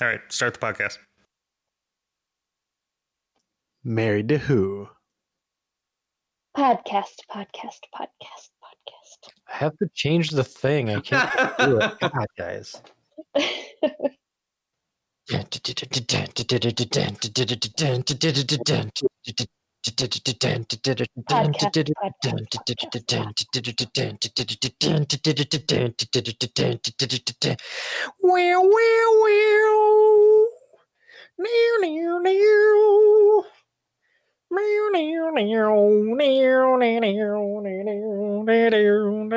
All right, start the podcast. Married to who? Podcast, podcast, podcast, podcast. I have to change the thing. I can't do it. God, guys. Wow, wow, wow. Meow, meow, meow. Meow, meow, meow. Meow, meow, meow. Meow,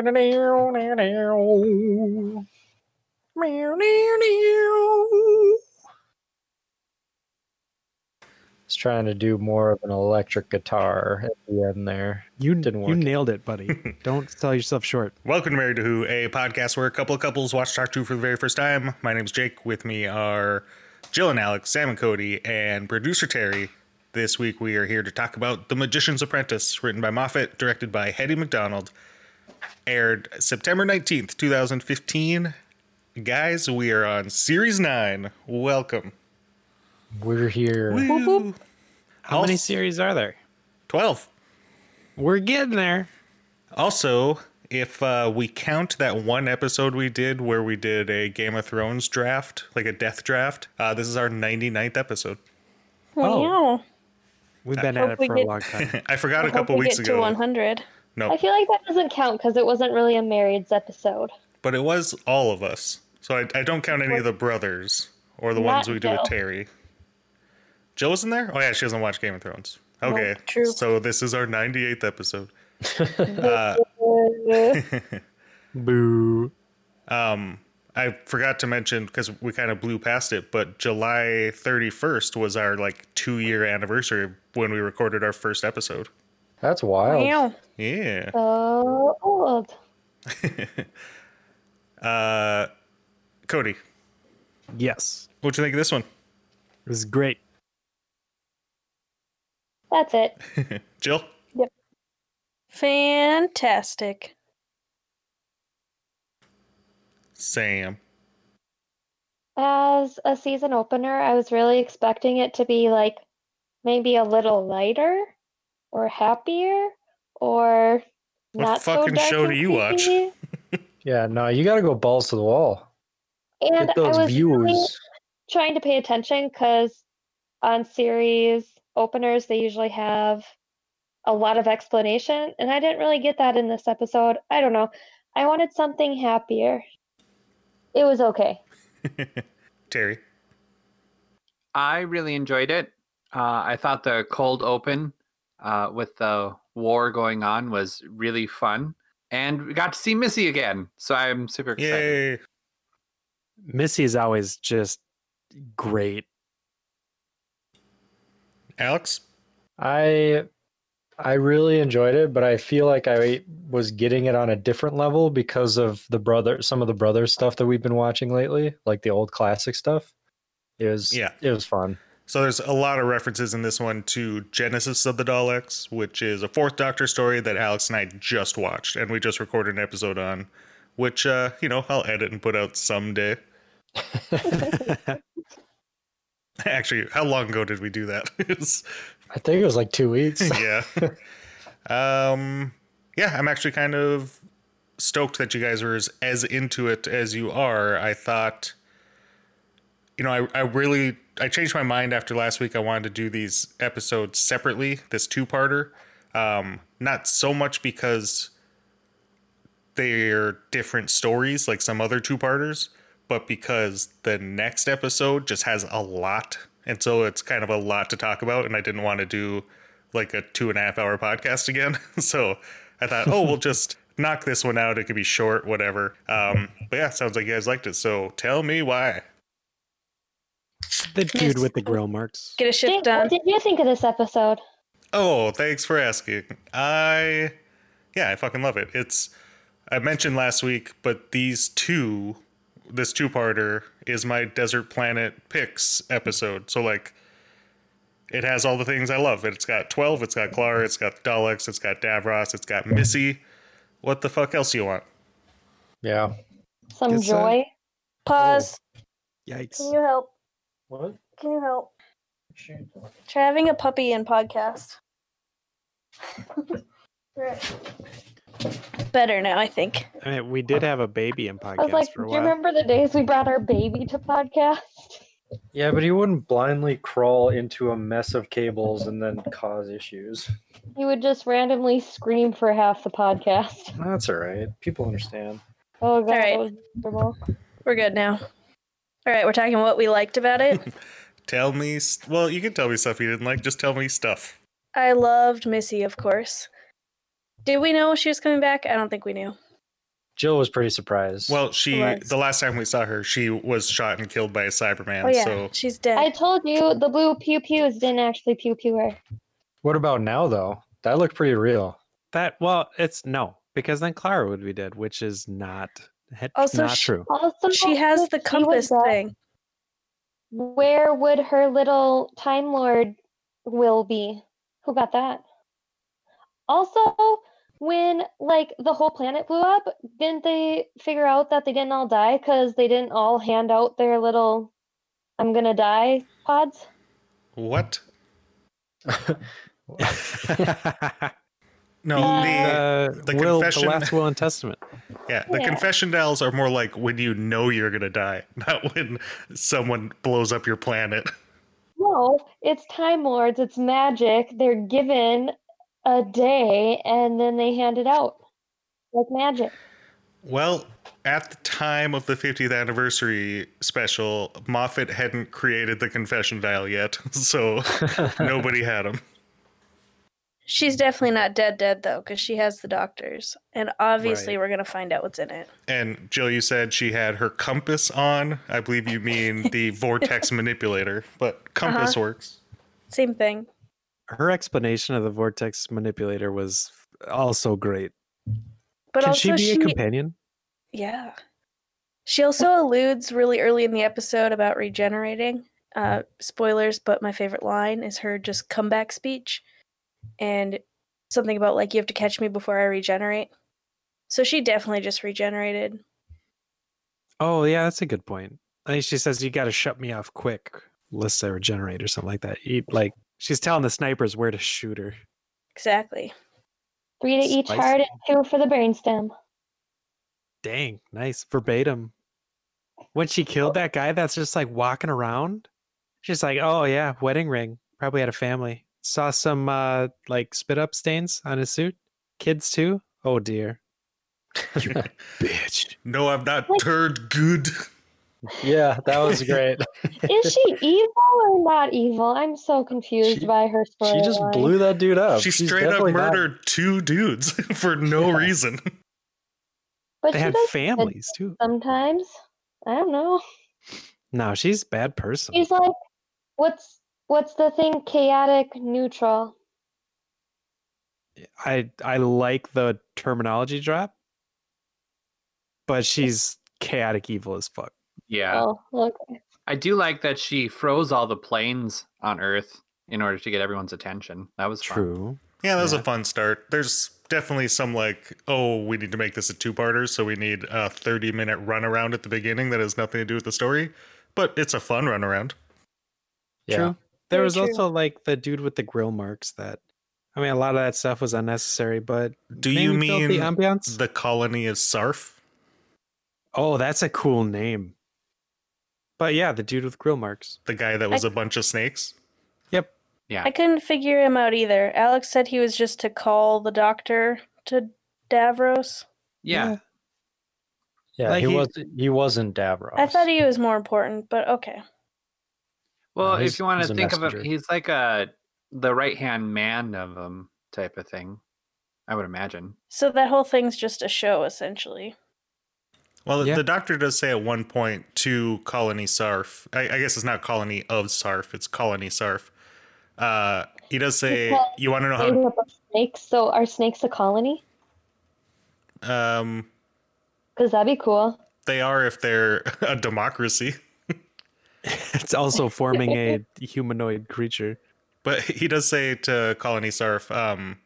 meow, meow. Meow, meow, meow. Was trying to do more of an electric guitar at the end there. You Didn't You nailed it, buddy. Don't sell yourself short. Welcome to Married to Who, a podcast where a couple of couples watch Doctor Who for the very first time. My name's Jake. With me are Jill and Alex, Sam and Cody, and producer Terry. This week we are here to talk about The Magician's Apprentice, written by Moffat, directed by Hettie MacDonald, aired September 19th, 2015. Guys, we are on Series 9. Welcome. We're here. Woo. How many series are there? 12. We're getting there. Also, if uh, we count that one episode we did where we did a Game of Thrones draft, like a death draft, uh, this is our 99th episode. Oh. Wow. We've been Hope at it for get- a long time. I forgot I a hope couple we weeks get to ago. 100. No, I feel like that doesn't count because it wasn't really a marrieds episode. but it was all of us. So I, I don't count any of the brothers or the Not ones we do with Terry. Jill wasn't there? Oh, yeah, she doesn't watch Game of Thrones. Okay. true. So this is our 98th episode. uh, Boo. Um, I forgot to mention because we kind of blew past it, but July 31st was our like two year anniversary when we recorded our first episode. That's wild. Wow. Yeah. So old. Uh, Cody, Yes. what'd you think of this one? It was great. That's it. Jill? Yep. Fantastic. Sam. As a season opener, I was really expecting it to be like maybe a little lighter or happier or What not so fucking dark show do you watch? Yeah, no, you got to go balls to the wall. And Get I those was really trying to pay attention because on series openers they usually have a lot of explanation and i didn't really get that in this episode i don't know i wanted something happier it was okay Terry. I really enjoyed it. Uh, I thought the cold open uh, with the war going on was really fun. And we got to see Missy again. So I'm super excited. Yay. Missy is always just great. Alex? I I really enjoyed it, but I feel like I was getting it on a different level because of the brother some of the brother stuff that we've been watching lately, like the old classic stuff. It was Yeah. it was fun. So there's a lot of references in this one to Genesis of the Daleks, which is a fourth Doctor story that Alex and I just watched, and we just recorded an episode on, which uh, you know I'll edit and put out someday. Actually, how long ago did we do that? I think it was like 2 weeks. yeah. um, yeah, I'm actually kind of stoked that you guys were as, as into it as you are. I thought, you know, I, I really I changed my mind after last week. I wanted to do these episodes separately, this two parter. Um, not so much because they're different stories like some other two parters, but because the next episode just has a lot. And so it's kind of a lot to talk about. And I didn't want to do like a two and a half hour podcast again. so I thought, oh, we'll just knock this one out. It could be short, whatever. Um, but yeah, sounds like you guys liked it. So tell me why. the dude with the grill marks. Get a shift done. what did you think of this episode Oh, thanks for asking. I, yeah, I fucking love it. It's, I mentioned last week, but these two, this two parter is my Desert Planet Picks episode. So, like, it has all the things I love. It's got 12, it's got Clara, it's got Daleks, it's got Davros, it's got Missy. What the fuck else do you want? yeah. some Guess so. joy Pause. Oh, yikes. Can you help? What? Can you help? Try having a puppy in podcast. right. Better now, I think. I mean, we did have a baby in I was podcast like, for a do you while. remember the days we brought our baby to podcast? Yeah, but he wouldn't blindly crawl into a mess of cables and then cause issues. He would just randomly scream for half the podcast. That's all right. People understand. Oh god, Alright. that was miserable. We're good now. All right, we're talking what we liked about it. Tell me. st- Well, you can tell me stuff you didn't like. Just tell me stuff. I loved Missy, of course. Did we know she was coming back? I don't think we knew. Jill was pretty surprised. Well, she Was. the last time we saw her, she was shot and killed by a Cyberman. Oh yeah, So she's dead. I told you the blue pew pews didn't actually pew pew her. what about now though? That looked pretty real. That well, it's no because then Clara would be dead, which is not he- Also, not she- true. Also, she has if the she was compass dead, thing. Where would her little Time Lord will be? Who got that? Also, when like the whole planet blew up, didn't they figure out that they didn't all die because they didn't all hand out their little "I'm gonna die" pods? what? No, Uh, the Uh, the will, the confession- last will and testament. yeah, the Yeah. confession dials are more like when you know you're gonna die, not when someone blows up your planet. No, it's Time Lords. It's magic. They're given a day and then they hand it out like magic. Well, at the time of the 50th anniversary special, Moffat hadn't created the confession dial yet, so nobody had them. She's definitely not dead, dead though, because she has the doctors, and obviously Right. we're gonna find out what's in it. And Jill, you said she had her compass on. I believe you mean the vortex manipulator, but compass uh-huh. works. Same thing. Her explanation of the vortex manipulator was also great. But Can also she be she, a companion? yeah. She also alludes really early in the episode about regenerating. Uh, spoilers, but my favorite line is her just comeback speech, and something about like you have to catch me before I regenerate. So she definitely just regenerated. Oh yeah, that's a good point. I think she says you got to shut me off quick, lest I regenerate or something like that. You, like she's telling the snipers where to shoot her. Exactly. Three to each Spicy. heart and two for the brainstem. Dang, nice verbatim. When she killed that guy that's just like walking around, she's like, "Oh yeah, wedding ring. Probably had a family. Saw some uh like spit up stains on his suit. Kids too. Oh dear, You bitch." No, I'm not Like- turned good. Yeah, that was great. Is she evil or not evil? I'm so confused She- by her story. she just blew that dude up. She She's straight up definitely not- murdered two dudes for no Yeah. reason. But They she had families too. sometimes. I don't know. No, she's a bad person. She's like, what's what's the thing? Chaotic neutral. I I like the terminology drop, but she's chaotic evil as fuck. Yeah. Oh, okay. I do like that she froze all the planes on Earth in order to get everyone's attention. That was fun. True. Yeah, that was Yeah. a fun start. There's definitely some like, oh, we need to make this a two-parter, so we need a 30-minute runaround at the beginning that has nothing to do with the story. But it's a fun runaround. Yeah. True. There Very was true. also like the dude with the grill marks that I mean a lot of that stuff was unnecessary, but Do you mean the ambiance? the colony is Sarf? oh, that's a cool name. But yeah, the dude with grill marks. The guy that was a bunch of snakes? Yep. Yeah. I couldn't figure him out either. Alex said he was just to call the doctor to Davros. yeah. Yeah, Like he, he- was he wasn't Davros. I thought he was more important, but okay. Well, he's- if you want to a think of it, messenger. he's like a the right hand man of him type of thing. I would imagine. So that whole thing's just a show, essentially. Well, Yeah. the doctor does say at one point to Colony Sarf. I, I guess it's not Colony of Sarf; it's Colony Sarf. Uh, he does say, Because "You want to know how?" snakes. So are snakes a colony? Um, Because that'd be cool. they are if they're a democracy. it's also forming a humanoid creature. But he does say to Colony Sarf, um,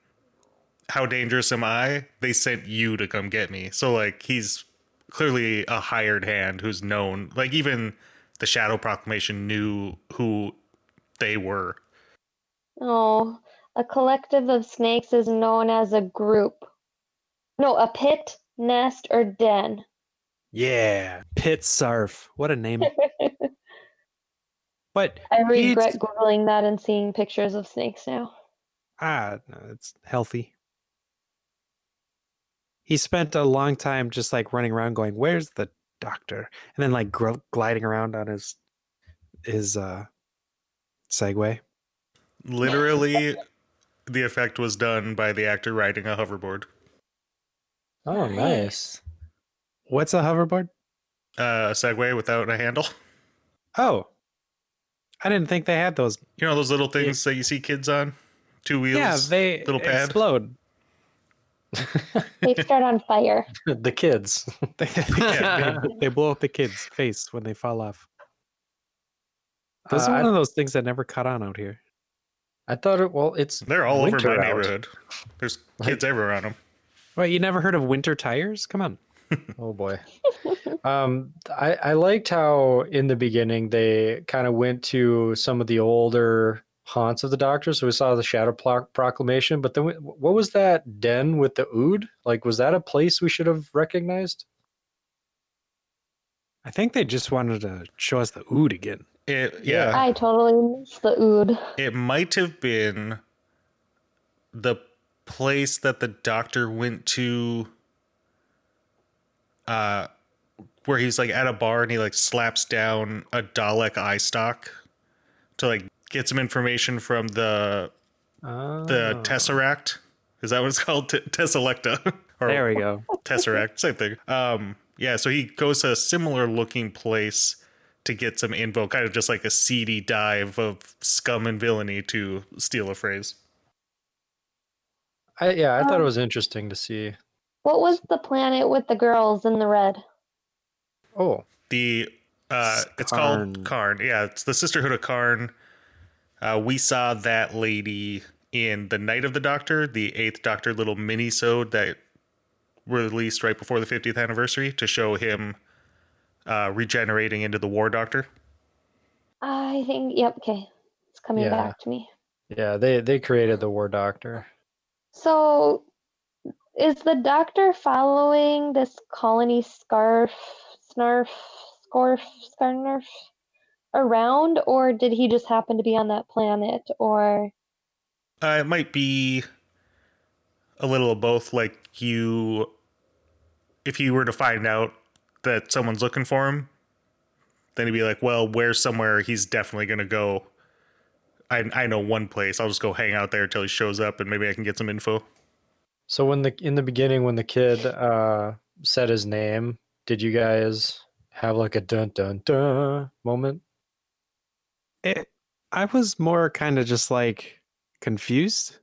"How dangerous am I? They sent you to come get me." So like he's clearly a hired hand who's known. Like even the Shadow Proclamation knew who they were. Oh, a collective of snakes is known as a group. No, a pit, nest, or den. Yeah, Pit Sarf. What a name. But I regret googling that and seeing pictures of snakes now. ah, no, it's healthy. He spent a long time just like running around, going, "Where's the doctor?" and then like gro- gliding around on his his uh Segway. Literally, the effect was done by the actor riding a hoverboard. Oh, nice. What's a hoverboard? Uh, a Segway without a handle. Oh, I didn't think they had those. You know those little things that you see kids on? Two wheels. yeah, they little pad. explode. They start on fire. the kids. they, they- they blow up the kid's face when they fall off. This is Uh, one I, of those things that never caught on out here. I thought it. Well, it's They're all over my out. neighborhood. There's kids everywhere on them. Wait, you never heard of winter tires? Come on. Oh boy. um, I I liked how in the beginning they kind of went to some of the older haunts of the Doctor. So we saw the Shadow Pro- Proclamation, but then we, what was that den with the Ood? Like, was that a place we should have recognized? I think they just wanted to show us the ood again. It yeah. Yeah. I totally missed the ood. It might have been the place that the doctor went to uh where he's like at a bar and he like slaps down a Dalek eye stock to like get some information from the the Oh. Tesseract. Is that what it's called? T- Tesselecta. or There we go. Tesseract, same thing. Um, yeah, so he goes to a similar looking place to get some info, kind of just like a seedy dive of scum and villainy, to steal a phrase. I, yeah, I thought it Um, was interesting to see. What was the planet with the girls in the red? Oh, The uh, it's called Karn. Yeah, it's the Sisterhood of Karn. Uh, we saw that lady in the Night of the Doctor, the Eighth Doctor little mini-sode that released right before the 50th anniversary to show him uh, regenerating into the War Doctor. I think, yep, okay. It's coming Yeah. back to me. yeah, they they created the War Doctor. So, is the doctor following this colony scarf, snarf, scorf, scarnarf around, or did he just happen to be on that planet? Or, Uh, it might be a little of both. Like you, if you were to find out that someone's looking for him, then he'd be like, "Well, where's somewhere he's definitely gonna go? I I know one place. I'll just go hang out there till he shows up, and maybe I can get some info." So when the in the beginning when the kid uh said his name, did you guys have like a dun dun dun moment? It, I was more kind of just like confused.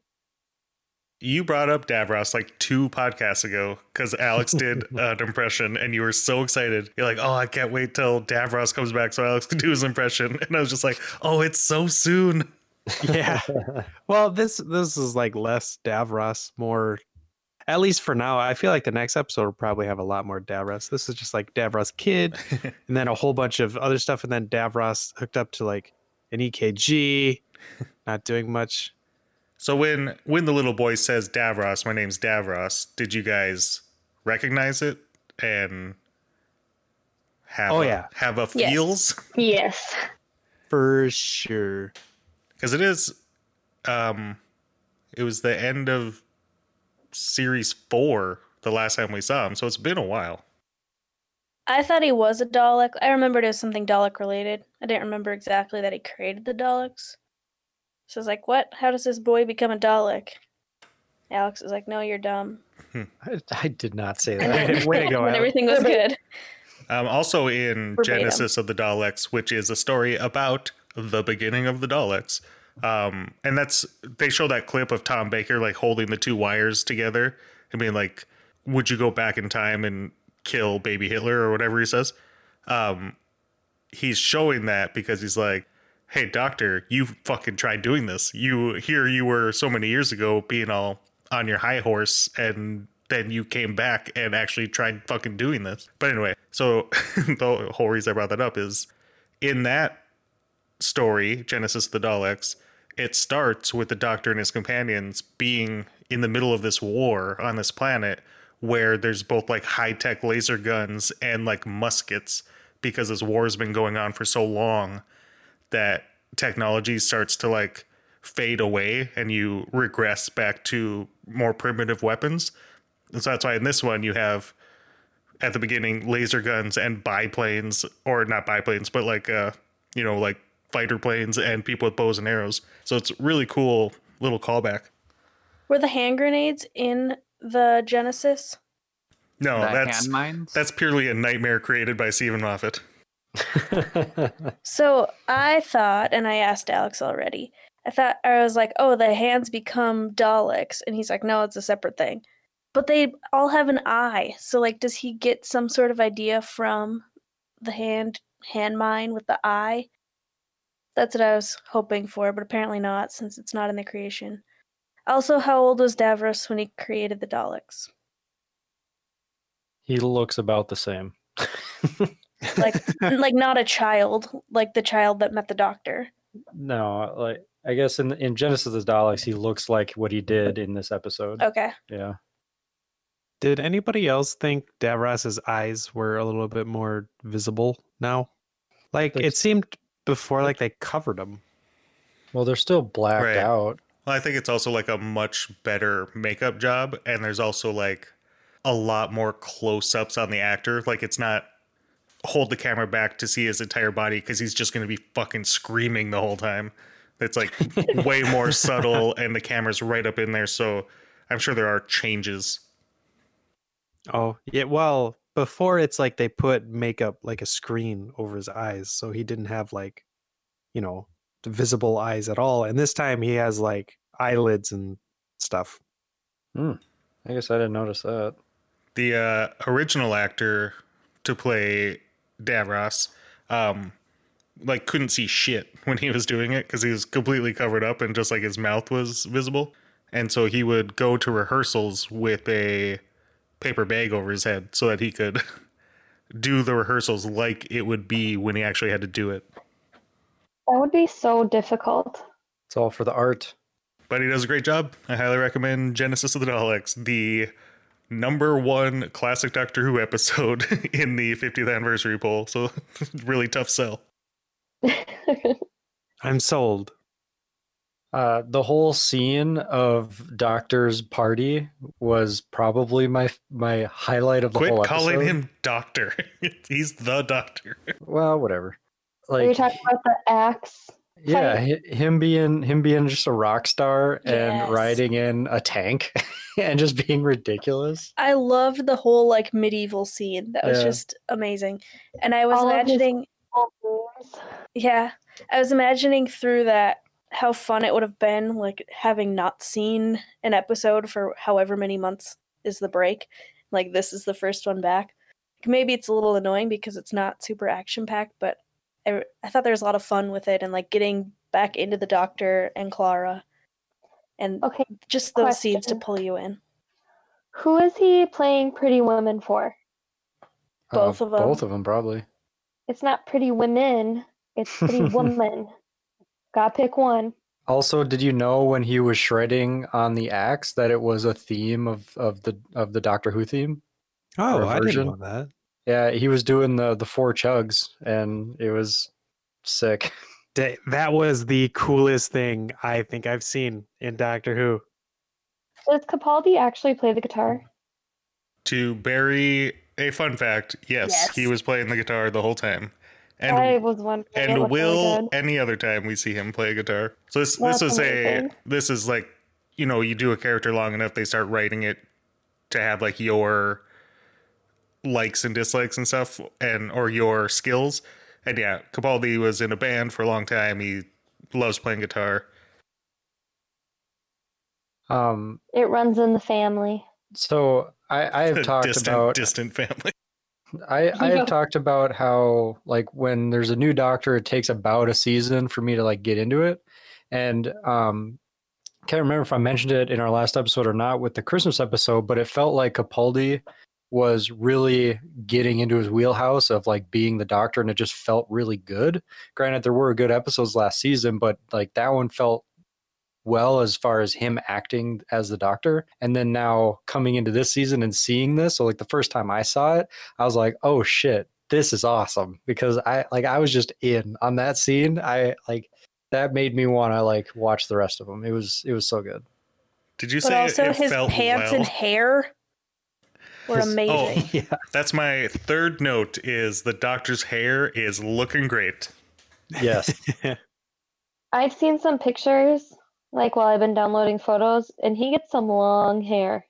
You brought up Davros like two podcasts ago because Alex did an impression, and you were so excited. You're like, "Oh, I can't wait till Davros comes back so Alex can do his impression." And I was just like, "Oh, it's so soon." Yeah. well, this this is like less Davros, more. At least for now, I feel like the next episode will probably have a lot more Davros. This is just like Davros kid, and then a whole bunch of other stuff, and then Davros hooked up to like an EKG, not doing much. So when when the little boy says Davros, my name's Davros, did you guys recognize it and have Oh, a, yeah. have a Yes. feels? yes. For sure. Because it is um it was the end of series four the last time we saw him, so it's been a while. I thought he was a Dalek. I remembered it was something Dalek related. I didn't remember exactly that he created the Daleks. So I was like, what? How does this boy become a Dalek? Alex was like, no, you're dumb. I, I did not say And that. then, Way to go, when Alex. everything was good. Um, also in Verbatim. Genesis of the Daleks, which is a story about the beginning of the Daleks. Um, and that's they show that clip of Tom Baker like holding the two wires together and being like, "Would you go back in time and kill baby Hitler or whatever he says?" Um, he's showing that because he's like, "Hey, doctor, you fucking tried doing this. You here you were so many years ago being all on your high horse and." Then you came back and actually tried fucking doing this. But anyway, so the whole reason I brought that up is in that story, Genesis the Daleks, it starts with the Doctor and his companions being in the middle of this war on this planet where there's both like high tech laser guns and like muskets because this war has been going on for so long that technology starts to like fade away and you regress back to more primitive weapons. And so that's why in this one you have at the beginning laser guns and biplanes or not biplanes but like uh you know like fighter planes and people with bows and arrows. So it's really cool little callback. Were the hand grenades in the Genesis? No, the that's that's purely a nightmare created by Steven Moffat. So I thought, and I asked Alex already, I thought, I was like, oh, the hands become Daleks. And he's like, no, it's a separate thing. But they all have an eye. So, like, does he get some sort of idea from the hand hand mine with the eye? That's what I was hoping for, but apparently not, since it's not in the creation. Also, how old was Davros when he created the Daleks? he looks about the same. Like, like not a child, like the child that met the doctor. no, like I guess in in Genesis of the Daleks, he looks like what he did in this episode. Okay. Yeah. Did anybody else think Davros's eyes were a little bit more visible now? Like Like- it seemed before, like they covered them. Well, they're still blacked Right. out. Well, I think it's also like a much better makeup job, and there's also like a lot more close ups on the actor. Like it's not hold the camera back to see his entire body because he's just going to be fucking screaming the whole time. It's like way more subtle, and the camera's right up in there. So I'm sure there are changes. Oh, yeah. Well, before it's like they put makeup like a screen over his eyes, so he didn't have like, you know, visible eyes at all. And this time he has like eyelids and stuff. I guess I didn't notice that. the uh, original actor to play Davros, um, like couldn't see shit when he was doing it because he was completely covered up and just like his mouth was visible, and so he would go to rehearsals with a paper bag over his head so that he could do the rehearsals like it would be when he actually had to do it. That would be so difficult. It's all for the art. But he does a great job. I highly recommend Genesis of the Daleks, the number one classic Doctor Who episode in the 50th anniversary poll. So really tough sell. I'm sold. Uh, the whole scene of Doctor's party was probably my my highlight of the Quit whole calling episode. him Doctor. He's the Doctor. Well, whatever. Are you Like, talking about the axe? yeah, fight? him being him being just a rock star Yes. and riding in a tank and just being ridiculous. I loved the whole like medieval scene. That was Yeah. just amazing. And I was All of imagining, yeah, I was imagining through that how fun it would have been, like having not seen an episode for however many months is the break. Like this is the first one back. Maybe it's a little annoying because it's not super action packed, but I, I thought there was a lot of fun with it and like getting back into the Doctor and Clara, and Okay, just those scenes to pull you in. who is he playing Pretty Woman for? Both of 'em. Uh, Both of them, probably. It's not Pretty Women. It's Pretty Woman. Gotta pick one. Also, did you know when he was shredding on the axe that it was a theme of, of the of the Doctor Who theme? Oh, I didn't know that. Yeah, he was doing the the four chugs, and it was sick. That was the coolest thing I think I've seen in Doctor Who. Does Capaldi actually play the guitar? To bury a fun fact, yes, he was playing the guitar the whole time. And I was wondering. and looked really will any other time we see him play a guitar. So this That's this is a this is like you know you do a character long enough they start writing it to have like your likes and dislikes and stuff and or your skills. And yeah, Capaldi was in a band for a long time. He loves playing guitar. Um, It runs in the family. so I I have talked distant about distant family. I, I have talked about how like when there's a new doctor, it takes about a season for me to like get into it, and um, can't remember if I mentioned it in our last episode or not with the Christmas episode, but it felt like Capaldi was really getting into his wheelhouse of like being the doctor and it just felt really good. Granted there were good episodes last season, but like that one felt well as far as him acting as the doctor. And then now coming into this season and seeing this, so like the first time I saw it, I was like, "Oh shit, this is awesome." Because I like I was just in on that scene. I like that made me want to like watch the rest of them. It was it was so good. Did you But say also it his felt pants well? and hair were His- amazing. yeah. That's my third note. Is the doctor's hair is looking great. Yes. I've seen some pictures, like while I've been downloading photos, and he gets some long hair.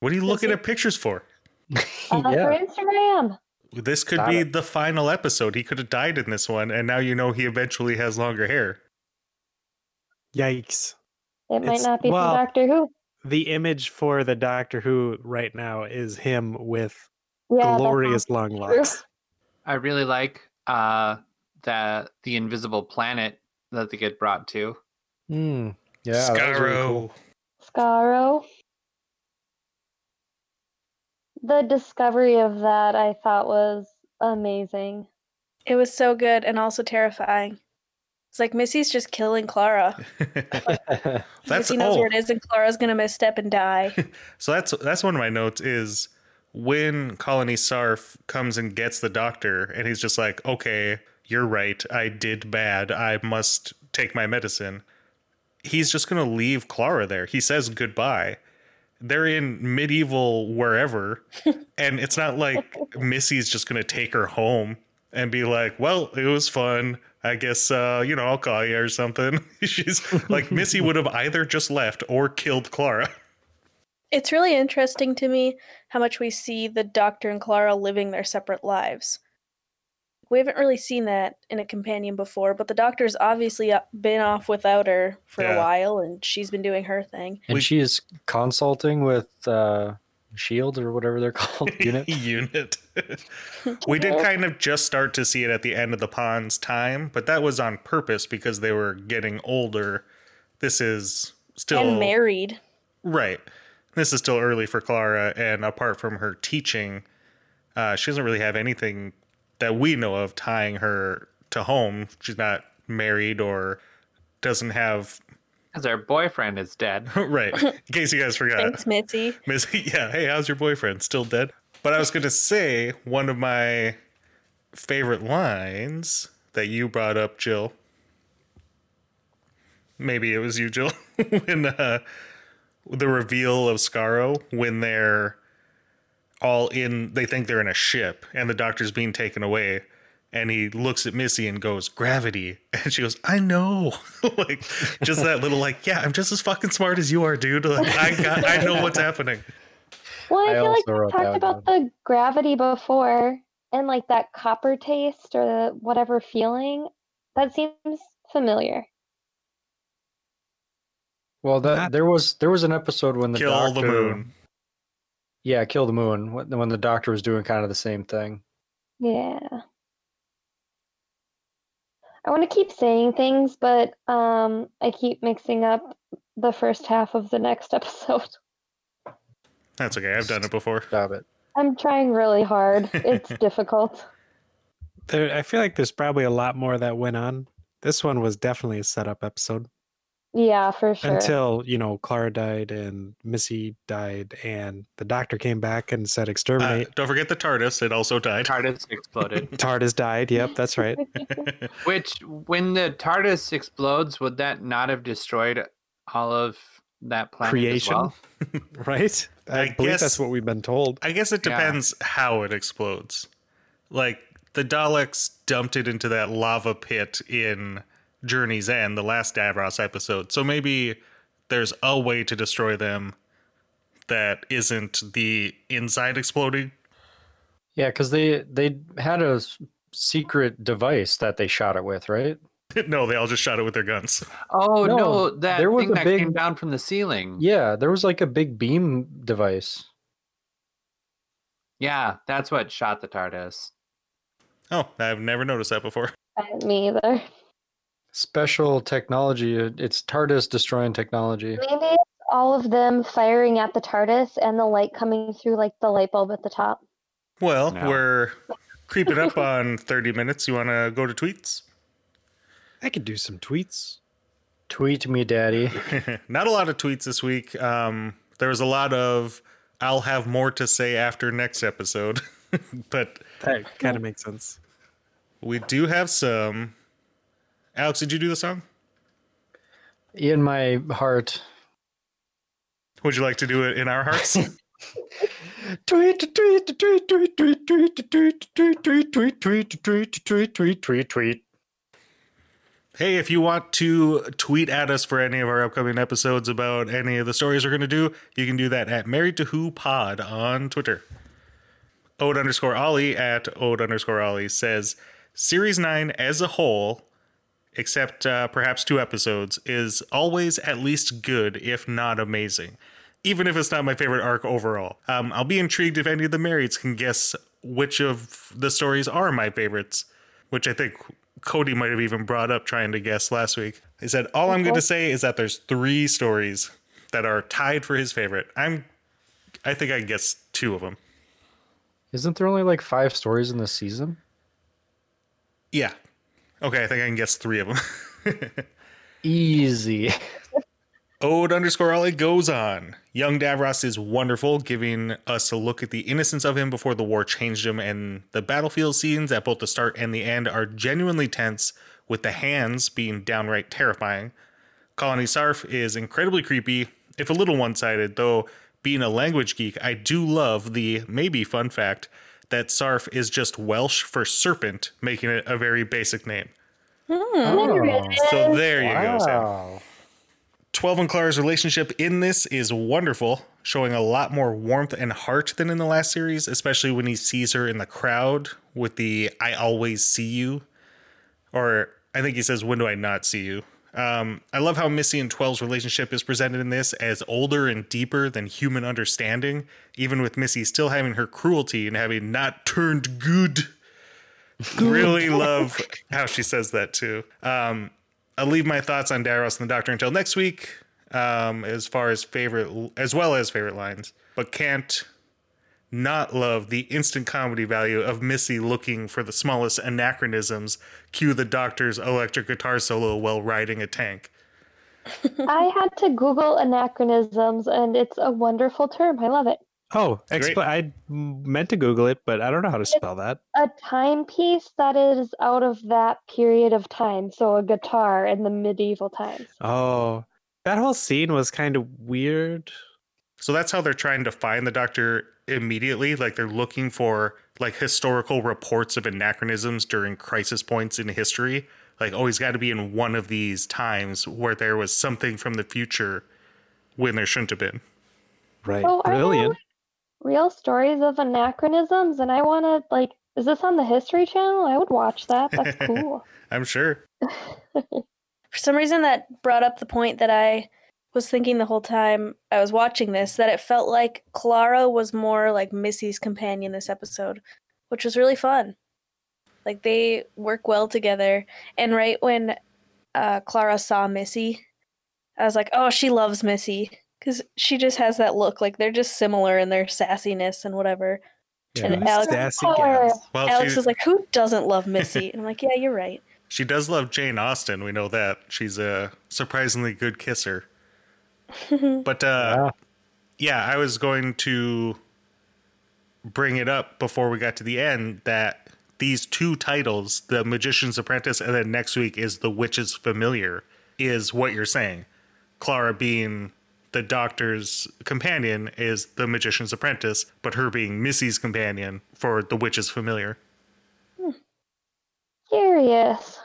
What are you Does looking he- at pictures for? Uh, For. Instagram. This could Got be it. the final episode. He could have died in this one, and now you know he eventually has longer hair. Yikes. It might It's- not be well- from Doctor Who. The image for the Doctor Who right now is him with Yeah, glorious long true. locks. I really like uh that the invisible planet that they get brought to. Hmm. Yeah. that was really Skaro. cool. Skaro. The discovery of that I thought was amazing. It was so good and also terrifying. It's like Missy's just killing Clara. that's Missy knows oh, where it is, and Clara's gonna misstep and die. so that's that's one of my notes is when Colony Sarf comes and gets the doctor, and he's just like, "Okay, you're right. I did bad. I must take my medicine." He's just gonna leave Clara there. He says goodbye. They're in medieval wherever, and it's not like Missy's just gonna take her home and be like, "Well, it was fun. I guess uh, you know I'll call you or something." She's like, Missy would have either just left or killed Clara. It's really interesting to me how much we see the Doctor and Clara living their separate lives. We haven't really seen that in a companion before, but the Doctor's obviously uh, been off without her for Yeah. a while, and she's been doing her thing. And We- she is consulting with uh Shield or whatever they're called. Unit. unit. we did kind of just start to see it at the end of the pond's time, but that was on purpose because they were getting older. This is still And married. right. This is still early for Clara, and apart from her teaching, uh, she doesn't really have anything that we know of tying her to home. She's not married or doesn't have Because her boyfriend is dead. right. In case you guys forgot. Thanks, Mitzi. Miss, yeah, hey, how's your boyfriend? Still dead? But I was going to say one of my favorite lines that you brought up, Jill. Maybe it was you, Jill, when uh, the reveal of Skaro when they're all in, they think they're in a ship and the doctor's being taken away. And he looks at Missy and goes, Gravity. And she goes, I know. like, just that little, like, yeah, I'm just as fucking smart as you are, dude. Like, I got, I know what's happening. Well, I, I feel like we talked that about the gravity before and like that copper taste or whatever feeling. That seems familiar. Well, that there was there was an episode when the Kill doctor, the moon. Yeah, kill the moon. When when the doctor was doing kind of the same thing. Yeah. I want to keep saying things, but um, I keep mixing up the first half of the next episode. That's okay. I've done it before. Stop it. I'm trying really hard. It's difficult. There, I feel like there's probably a lot more that went on. This one was definitely a setup episode Yeah, for sure. until you know Clara died and Missy died and the doctor came back and said Uh, exterminate. don't forget the TARDIS. It also died. TARDIS exploded. TARDIS died. Yep, that's right. Which, when the TARDIS explodes, would that not have destroyed all of that planet Creation, as well? right? I, I believe guess- that's what we've been told. I guess it Yeah. depends how it explodes. Like the Daleks dumped it into that lava pit in Journey's End, the last Davros episode. So maybe there's a way to destroy them that isn't the inside exploding. Yeah, because they they had a secret device that they shot it with, right? no, they all just shot it with their guns. Oh no, No, that there was thing a that big- came down from the ceiling. Yeah, there was like a big beam device. Yeah, that's what shot the TARDIS. Oh, I've never noticed that before. Uh, me either. Special technology. It's TARDIS destroying technology. Maybe all of them firing at the TARDIS and the light coming through like the light bulb at the top. Well, No. we're creeping up on 30 minutes. You want to go to tweets? I could do some tweets. Tweet me, daddy. Not a lot of tweets this week. Um, there was a lot of I'll have more to say after next episode, but That kind of makes sense. we do have some. Alex, did you do the song? In my heart. Would you like to do it in our hearts? Tweet, tweet, tweet, tweet, tweet, tweet, tweet, tweet, tweet, tweet, tweet, tweet, tweet, tweet, tweet, tweet. Hey, if you want to tweet at us for any of our upcoming episodes about any of the stories we're going to do, you can do that at Married to Who Pod on Twitter. Ode underscore Ollie at Ode underscore Ollie says Series 9 as a whole, except uh, perhaps two episodes, is always at least good, if not amazing. Even if it's not my favorite arc overall. Um, I'll be intrigued if any of the marrieds can guess which of the stories are my favorites, which I think Cody might have even brought up trying to guess last week. He said, All I'm going to say is that there's three stories that are tied for his favorite. I'm, I think I can guess two of them. Isn't there only like five stories in this season? Yeah. Okay, I think I can guess three of them. Easy. Ode underscore Ollie goes on. Young Davros is wonderful, giving us a look at the innocence of him before the war changed him, and the battlefield scenes at both the start and the end are genuinely tense, with the hands being downright terrifying. Colony Sarf is incredibly creepy, if a little one sided, though being a language geek, I do love the maybe fun fact that Sarf is just Welsh for serpent, making it a very basic name. Oh, So there you go, Sam. 12 and Clara's relationship in this is wonderful, showing a lot more warmth and heart than in the last series, especially when he sees her in the crowd with the I always see you. Or I think he says, When do I not see you? Um, I love how Missy and 12's relationship is presented in this as older and deeper than human understanding, even with Missy still having her cruelty and having not turned good. Really love how she says that too. Um, I'll leave my thoughts on Davros and the Doctor until next week, um, as far as favorite, as well as favorite lines, but can't not love the instant comedy value of Missy looking for the smallest anachronisms. Cue the Doctor's electric guitar solo while riding a tank. I had to Google anachronisms, and it's a wonderful term. I love it. Oh, Great. expl- I meant to Google it, but I don't know how to spell that. A timepiece that is out of that period of time. So a guitar in the medieval times. Oh, that whole scene was kind of weird. So that's how they're trying to find the Doctor immediately. Like they're looking for like historical reports of anachronisms during crisis points in history. Like, oh, he's got to be in one of these times where there was something from the future when there shouldn't have been. Right. Oh, Brilliant. Real stories of anachronisms, and I want to like. Is this on the History Channel? I would watch that. That's cool. I'm sure. For some reason, that brought up the point that I was thinking the whole time I was watching this that it felt like Clara was more like Missy's companion this episode, which was really fun. Like they work well together. And right when uh, Clara saw Missy, I was like, oh, she loves Missy. Because she just has that look. Like they're just similar in their sassiness and whatever. And Alex- sassy Oh. Well, Alex she, was like, who doesn't love Missy? And I'm like, yeah, you're right. she does love Jane Austen. We know that. She's a surprisingly good kisser. But uh, Yeah. yeah, I was going to bring it up before we got to the end that these two titles, The Magician's Apprentice, and then next week is The Witch's Familiar, is what you're saying. Clara being the doctor's companion is The Magician's Apprentice, but her being Missy's companion for The Witch's Familiar. Curious.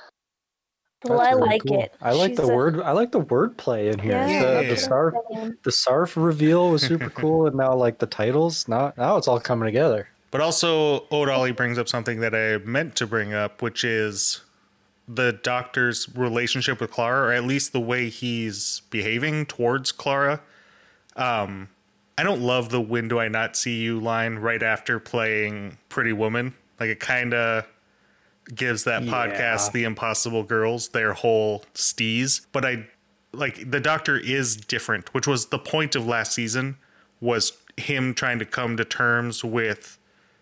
Well, I really like cool. it. I like She's the a- word. I like the wordplay in here. Yeah. The, the Sarf, the Sarf reveal was super cool, and now like the titles. Now, now it's all coming together. But also, Odali brings up something that I meant to bring up, which is the doctor's relationship with Clara, or at least the way he's behaving towards Clara. Um, I don't love the "When do I not see you?" line right after playing Pretty Woman. Like it kind of gives that Yeah. podcast, The Impossible Girls, their whole steez. But I like the doctor is different, which was the point of last season was him trying to come to terms with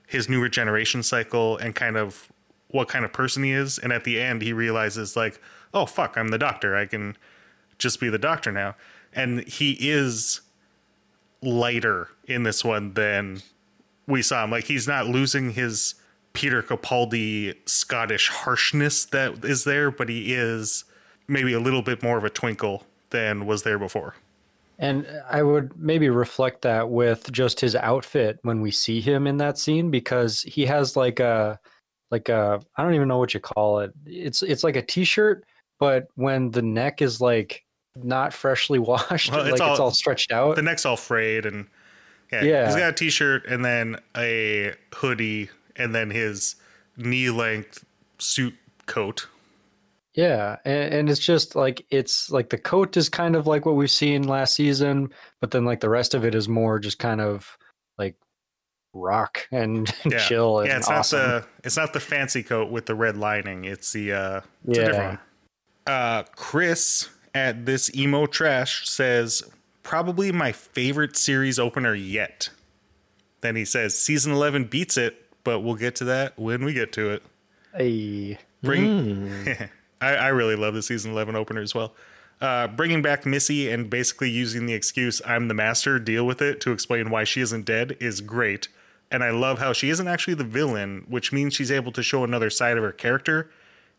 his new regeneration cycle and kind of what kind of person he is and at the end he realizes like oh fuck i'm the doctor i can just be the doctor now and he is lighter in this one than we saw him like he's not losing his peter capaldi scottish harshness that is there but he is maybe a little bit more of a twinkle than was there before And I would maybe reflect that with just his outfit when we see him in that scene because he has like a like a I don't even know what you call it. It's it's like a t-shirt, but when the neck is like not freshly washed, Well, it's like all- it's all stretched out. the neck's all frayed and yeah, Yeah. he's got a t-shirt and then a hoodie and then his knee-length suit coat Yeah, and, and it's just like it's like the coat is kind of like what we've seen last season, but then like the rest of it is more just kind of like rock and Yeah. chill and yeah it's awesome. not the it's not the fancy coat with the red lining it's the uh it's a different Yeah. one uh chris at this emo trash says probably my favorite series opener yet then he says season 11 beats it but we'll get to that when we get to it Hey. bring Mm. I, I really love the season 11 opener as well. Uh, bringing back Missy and basically using the excuse, I'm the master, deal with it, to explain why she isn't dead is great. And I love how she isn't actually the villain, which means she's able to show another side of her character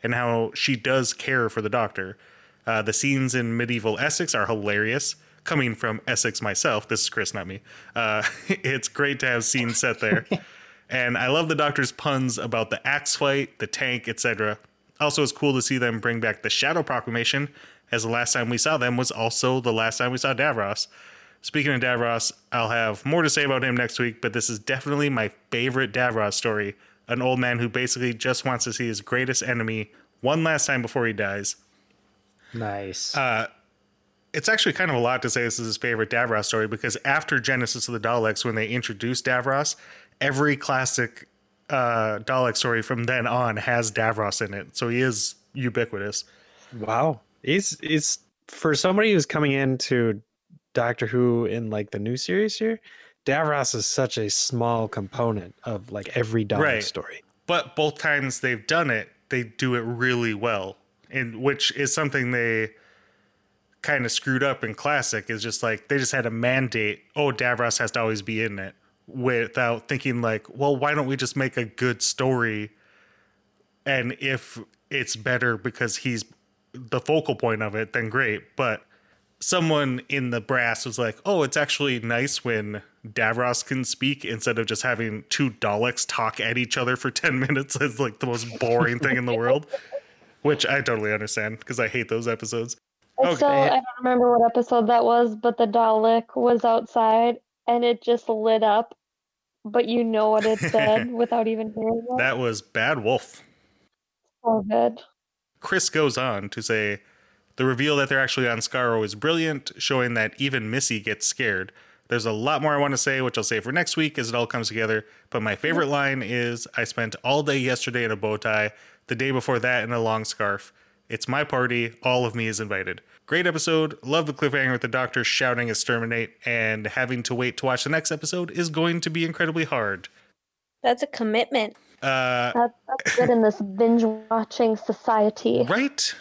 and how she does care for the doctor. Uh, the scenes in medieval Essex are hilarious. Coming from Essex myself, this is Chris, not me. Uh, it's great to have scenes set there. and I love the doctor's puns about the axe fight, the tank, etc. Also, it's cool to see them bring back the Shadow Proclamation, as the last time we saw them was also the last time we saw Davros. Speaking of Davros, I'll have more to say about him next week, but this is definitely my favorite Davros story. An old man who basically just wants to see his greatest enemy one last time before he dies. Nice. Uh, It's actually kind of a lot to say this is his favorite Davros story because after Genesis of the Daleks, when they introduced Davros, every classic uh, Dalek story from then on has Davros in it. So he is ubiquitous. Wow. He's he's for somebody who's coming into Doctor Who in like the new series here, Davros is such a small component of like every Dalek Right. story. but both times they've done it, they do it really well, and which is something they kind of screwed up in classic. Is just like they just had a mandate. Oh, Davros has to always be in it, without thinking like, well, why don't we just make a good story? And if it's better because he's the focal point of it, then great. But someone in the brass was like, "Oh, it's actually nice when Davros can speak instead of just having two Daleks talk at each other for ten minutes." It's like the most boring thing in the world, which I totally understand because I hate those episodes. I Okay. still I don't remember what episode that was, but the Dalek was outside and it just lit up, but you know what it said without even hearing it. That was Bad Wolf. so good. Chris goes on to say the reveal that they're actually on Skaro is brilliant, showing that even Missy gets scared. There's a lot more I want to say, which I'll say for next week as it all comes together. But my favorite line is I spent all day yesterday in a bow tie, the day before that in a long scarf. It's my party, all of me is invited. Great episode. Love the cliffhanger with the doctor shouting exterminate, and having to wait to watch the next episode is going to be incredibly hard. That's a commitment. Uh, That, that's good in this binge watching society. Right.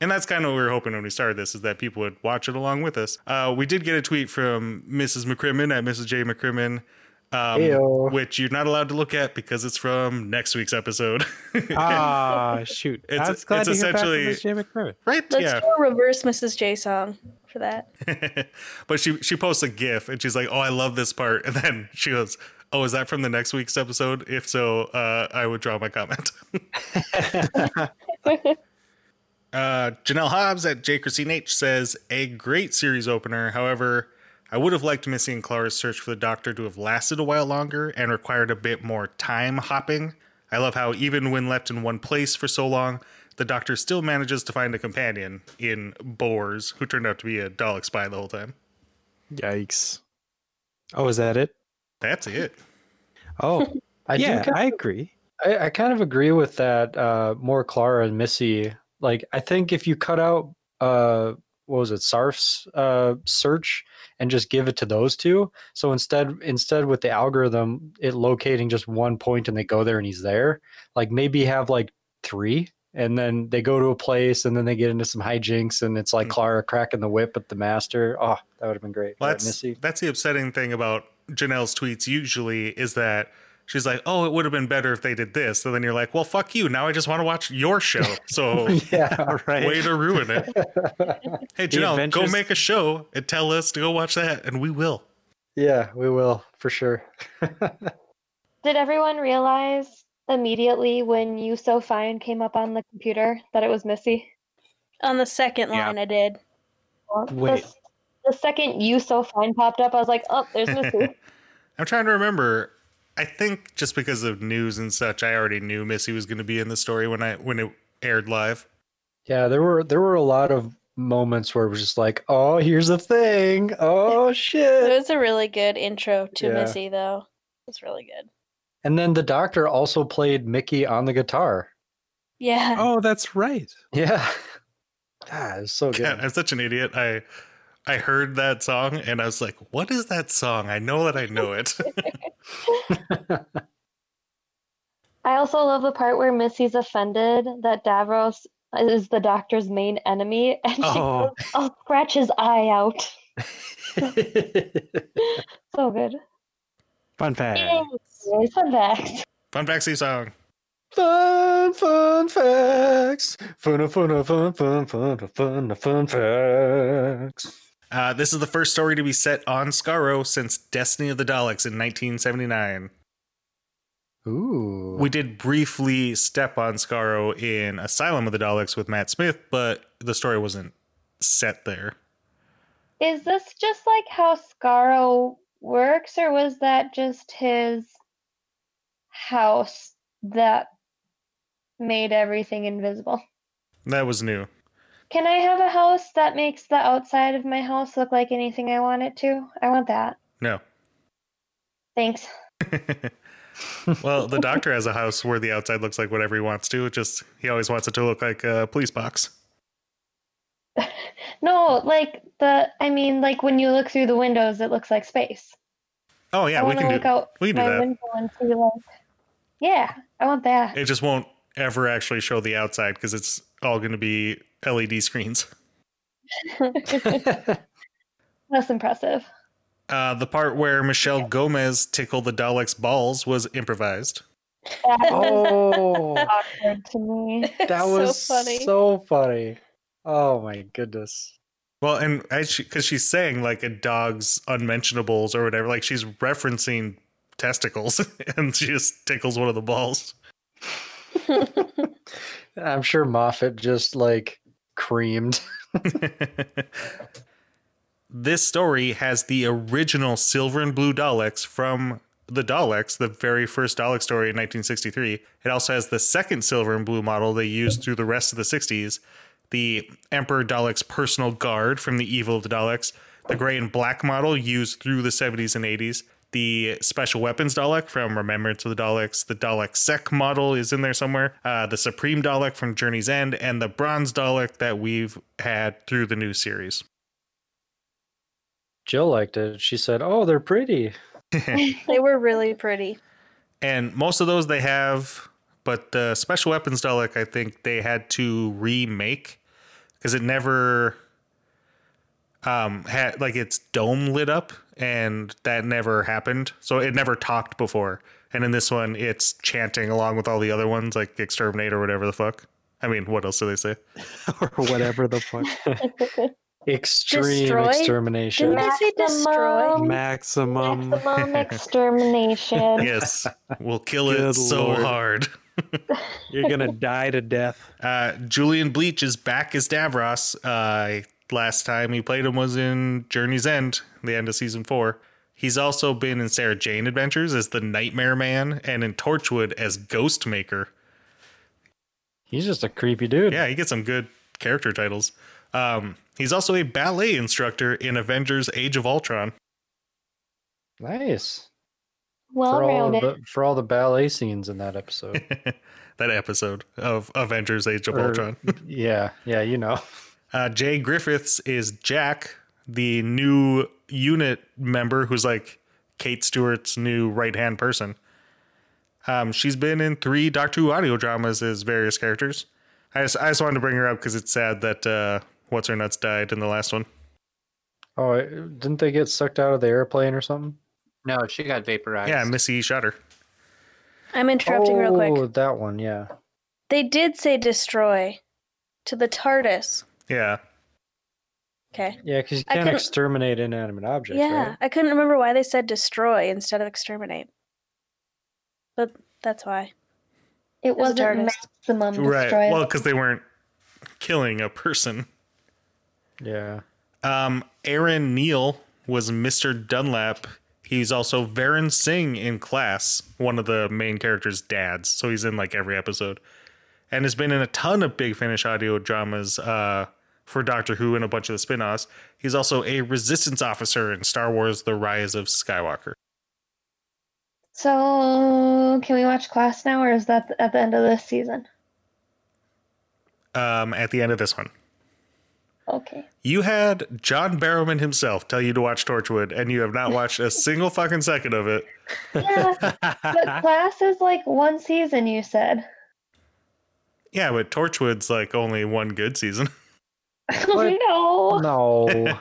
And that's kind of what we were hoping when we started this, is that people would watch it along with us. Uh, we did get a tweet from Mrs. McCrimmon at Mrs. J. McCrimmon, um, which you're not allowed to look at because it's from next week's episode. Ah, shoot. It's- I was glad it's to hear back from essentially- Miss Jay right? Let's yeah. do a reverse Mrs. J song for that. but she she posts a GIF and she's like, "Oh, I love this part," and then she goes, "Oh, is that from the next week's episode? If so, uh, I would draw my comment." Uh, Janelle Hobbs at J. Christine H says a great series opener. However, I would have liked Missy and Clara's search for the Doctor to have lasted a while longer and required a bit more time hopping. I love how even when left in one place for so long, the Doctor still manages to find a companion in Bors, who turned out to be a Dalek spy the whole time. Yikes. Oh, is that it? That's it. Oh, I yeah, kind I agree. I, I kind of agree with that. Uh, more Clara and Missy. Like, I think if you cut out uh, what was it, Sarff's uh, search and just give it to those two. So instead, instead with the algorithm, it locating just one point and they go there and he's there. Like maybe have like three, and then they go to a place and then they get into some hijinks and it's like Mm. Clara cracking the whip at the master. Oh, that would have been great. Well, that's, that's the upsetting thing about Janelle's tweets usually is that she's like, oh, it would have been better if they did this. So then you're like, well, fuck you. Now I just want to watch your show. So yeah. right. way to ruin it. Hey, The Janelle, go make a show and tell us to go watch that, and we will. yeah, we will for sure. Did everyone realize immediately when You So Fine came up on the computer that it was Missy? On the second Yeah. line, I did. Well, the Wait. s- The, second You So Fine popped up, I was like, oh, there's Missy. I'm trying to remember. I think just because of news and such, I already knew Missy was going to be in the story when I when it aired live. Yeah, there were there were a lot of moments where it was just like, oh, here's a thing. Oh shit. It shit. was a really good intro to Yeah. Missy, though. It was really good. And then the doctor also played Mickey on the guitar. Yeah. Oh, that's right. Yeah. Ah, it's so God, good. I'm such an idiot. I I heard that song and I was like, "What is that song?" I know that I know it. I also love the part where Missy's offended that Davros is the doctor's main enemy, and she Oh. goes, I'll scratch his eye out. So good. Fun fact. Anyways, fun facts. Fun Factsy song. fun, fun facts. Fun, fun, fun, fun, fun, fun, fun facts. Uh, this is the first story to be set on Skaro since Destiny of the Daleks in 1979. Ooh. We did briefly step on Skaro in Asylum of the Daleks with Matt Smith, but the story wasn't set there. Is this just like how Skaro works, or was that just his house that made everything invisible? That was new. Can I have a house that makes the outside of my house look like anything I want it to? I want that. No. Thanks. well, the doctor has a house where the outside looks like whatever he wants to. It just he always wants it to look like a police box. No, like the I mean, like when you look through the windows, it looks like space. Oh yeah, I we can look do. out we can do that. window and see like, yeah, I want that. It just won't ever actually show the outside because it's all going to be LED screens. Less impressive. Uh, the part where Michelle Gomez tickled the Daleks' balls was improvised. That's oh, awkward to me. that so was funny. so funny. Oh my goodness. Well, and because she's saying like a dog's unmentionables or whatever, like she's referencing testicles, and she just tickles one of the balls. I'm sure Moffat just like creamed. this story has the original silver and blue Daleks from the Daleks, the very first Dalek story in 1963. It also has the second silver and blue model they used through the rest of the 60s, the Emperor Dalek's personal guard from the Evil of the Daleks, the gray and black model used through the 70s and 80s, the special weapons Dalek from Remembrance of the Daleks, the Dalek Sec model is in there somewhere, uh, the Supreme Dalek from Journey's End, and the Bronze Dalek that we've had through the new series. Jill liked it. She said, "Oh, they're pretty." they were really pretty. and most of those they have but the special weapons Dalek, I think they had to remake because it never um had like its dome lit up and that never happened so it never talked before and in this one it's chanting along with all the other ones like exterminate or whatever the fuck i mean what else do they say or whatever the fuck. Extreme Destroy? extermination. Didn't destroy? Maximum- Maximum. Maximum extermination. yes we'll kill it Good so hard You're gonna die to death. Uh, Julian Bleach is back as Davros. Uh, last time he played him was in Journey's End, the end of season four. He's also been in Sarah Jane Adventures as the Nightmare Man and in Torchwood as Ghost Maker. He's just a creepy dude. Yeah, he gets some good character titles. Um, he's also a ballet instructor in Avengers Age of Ultron. Nice. well for all rounded. the for all the ballet scenes in that episode. that episode of Avengers Age of Or- Ultron. yeah, yeah, you know. Uh, Jaye Griffiths is Jack, the new unit member who's like Kate Stewart's new right hand person. Um, she's been in three Doctor Who audio dramas as various characters. I just, I just wanted to bring her up because it's sad that uh, What's Her Nuts died in the last one. Oh, didn't they get sucked out of the airplane or something? No, she got vaporized. Yeah, Missy shot her. I'm interrupting real Oh, quick. that one, yeah. They did say destroy to the TARDIS. Yeah. Okay. Yeah, because you I can't couldn't- exterminate inanimate objects, yeah, right? I couldn't remember why they said destroy instead of exterminate. But that's why. It a wasn't TARDIS. maximum Right. destroy. Well, because they weren't killing a person. Yeah. Um, Aaron Neil was Mr. Dunlop. He's also Varun Singh in Class, one of the main characters' dads. So he's in like every episode, and has been in a ton of Big Finish audio dramas uh, for Doctor Who and a bunch of the spin-offs. He's also a Resistance officer in Star Wars: The Rise of Skywalker. so, can we watch class now, or is that at the end of this season? Um, at the end of this one, Okay. you had John Barrowman himself tell you to watch Torchwood, and you have not watched a single fucking second of it. Yeah, but class is like one season. You said. Yeah, but Torchwood's like only one good season. What? no. No,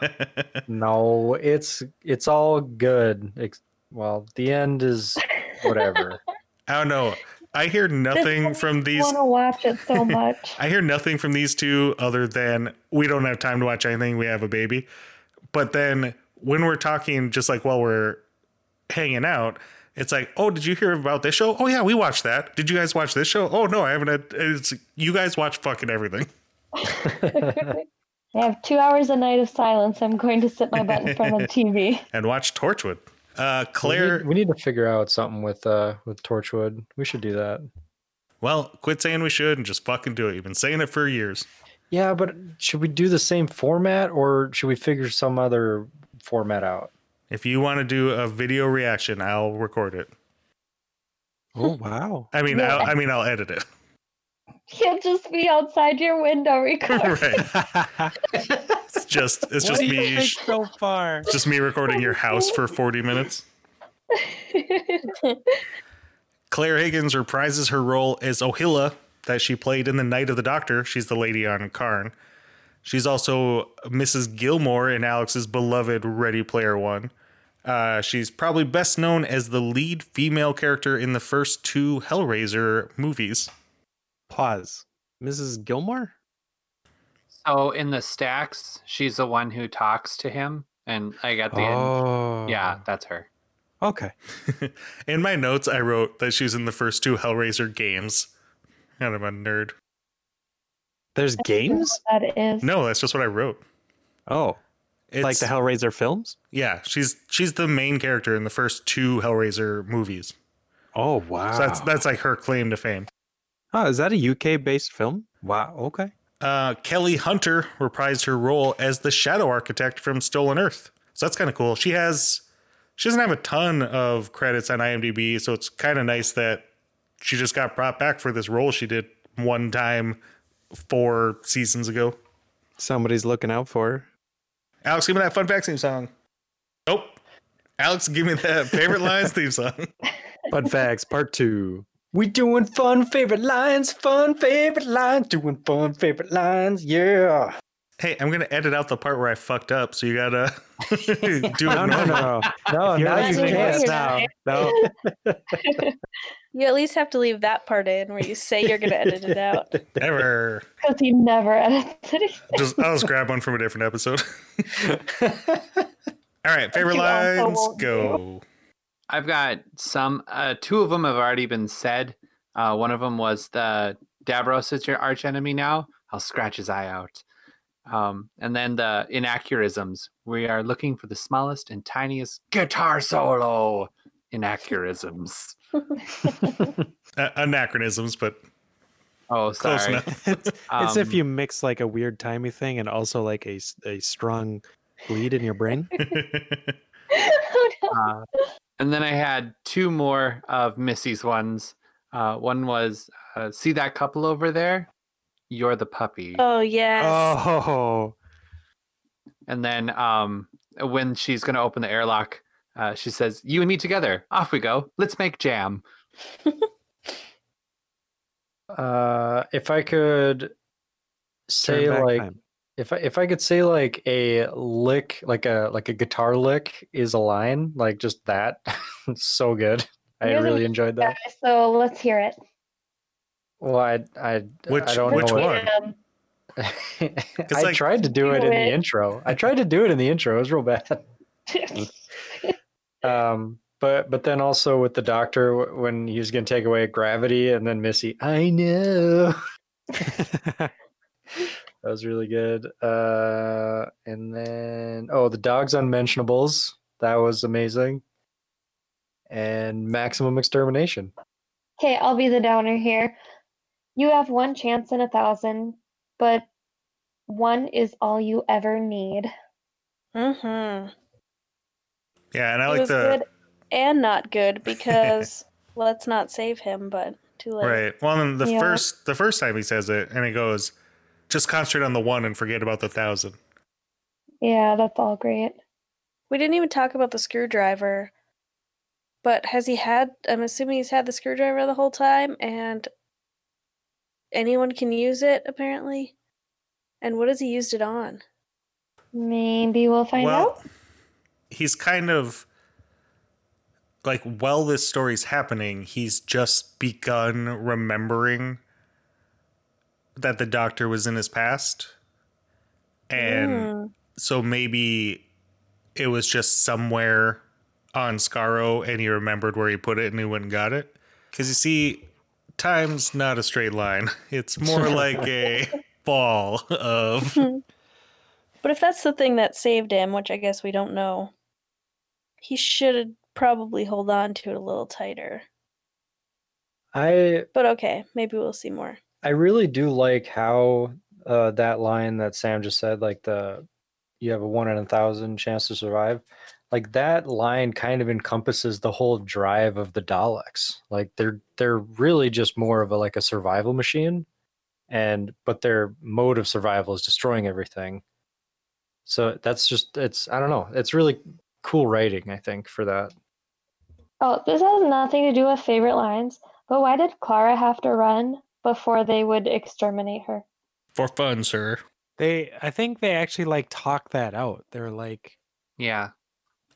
no, it's it's all good. Well, the end is whatever. I don't know. I hear nothing from these. want to watch it so much. I hear nothing from these two other than we don't have time to watch anything. We have a baby. But then when we're talking, just like while we're hanging out, it's like, oh, did you hear about this show? Oh yeah, we watched that. Did you guys watch this show? Oh no, I haven't. Had, it's you guys watch fucking everything. I have two hours a night of silence. I'm going to sit my butt in front of the TV. and watch Torchwood. Uh, We Claire, need, we need to figure out something with uh with Torchwood. We should do that. well, quit saying we should and just fucking do it. You've been saying it for years. Yeah, but should we do the same format or should we figure some other format out? If you want to do a video reaction, I'll record it. Oh wow. I mean, Yeah. I'll, I mean, I'll edit it. You'll just be outside your window recording. right. It's just it's what just me so far? just me recording your house for 40 minutes. Claire Higgins reprises her role as Ohila that she played in The Night of the Doctor. She's the lady on Karn. She's also Mrs. Gilmore in Alex's beloved Ready Player One. Uh, she's probably best known as the lead female character in the first two Hellraiser movies. Pause. Mrs. Gilmore? So in the stacks, she's the one who talks to him, and I got the end. Oh. Yeah, that's her. Okay. In my notes, I wrote that she's in the first two Hellraiser games. And I'm a nerd. There's games? that is. No, that's just what I wrote. Oh. It's, like the Hellraiser films? yeah, she's she's the main character in the first two Hellraiser movies. Oh wow. So that's that's like her claim to fame. Oh, is that a UK based film? Wow. Okay. Uh, Kelly Hunter reprised her role as the Shadow Architect from Stolen Earth. So that's kind of cool. She has she doesn't have a ton of credits on IMDb, so it's kind of nice that she just got brought back for this role she did one time four seasons ago. Somebody's looking out for her. Alex, give me that fun facts theme song. Nope. Alex, give me that favorite lines theme song. Fun facts, part two. We doing fun favorite lines, fun favorite lines, doing fun favorite lines, yeah. Hey, I'm gonna edit out the part where I fucked up, so you gotta do it. No, no, no, no, now you can't. now. No. You at least have to leave that part in where you say you're going to edit it out. Never. Because he never edits anything. Just I'll just grab one from a different episode. All right, favorite lines, won't go. I've got some. Uh, two of them have already been said. Uh, one of them was the Davros is your arch enemy now. I'll scratch his eye out. Um, and then the inaccuratisms. We are looking for the smallest and tiniest guitar solo inaccuratisms. Uh, anachronisms, but Oh, close sorry. enough. It's, it's if Um, you mix like a weird timey thing and also like a a strong bleed in your brain. oh, no. Uh, and then I had two more of Missy's ones. Uh, one was uh, see that couple over there. You're the puppy. Oh yes. Oh, And then um, when she's going to open the airlock, uh, she says, You and me together. Off we go. Let's make jam. Uh, if I could say like time. If I if I could say like a lick like a like a guitar lick is a line like just that so good. I Music really enjoyed that. Okay, so let's hear it. Well, I I Which- I don't which know. one? Um, I like- tried to do it in the intro. I tried to do it in the intro. It was real bad. Um, but but then also with the doctor when he was going to take away gravity, and then Missy, I know that was really good. Uh, and then oh, the dogs unmentionables that was amazing, and maximum extermination. Okay, I'll be the downer here. You have one chance in a thousand, but one is all you ever need. Mm-hmm. Yeah, and I it like was the good and not good because let's not save him, but too late. right. Well, then the Yeah. first the first time he says it, and he goes, "Just concentrate on the one and forget about the thousand. Yeah, that's all great. We didn't even talk about the screwdriver. But has he had I'm assuming he's had the screwdriver the whole time and anyone can use it apparently? And what has he used it on? Maybe we'll find well, out. he's kind of like while this story's happening, he's just begun remembering that the doctor was in his past. And Mm. so maybe it was just somewhere on Skaro and he remembered where he put it and he went and got it. Because you see, time's not a straight line, it's more like a ball of. But if that's the thing that saved him, which I guess we don't know, he should probably hold on to it a little tighter. I But okay, maybe we'll see more. I really do like how uh, that line that Sam just said, like the you have a one in a thousand chance to survive. Like that line kind of encompasses the whole drive of the Daleks. Like they're they're really just more of a like a survival machine, and but their mode of survival is destroying everything. So that's just it's I don't know it's really cool writing I think for that. Oh, this has nothing to do with favorite lines, but why did Clara have to run before they would exterminate her? For fun, sir. they, I think they actually like talk that out. They're like, Yeah.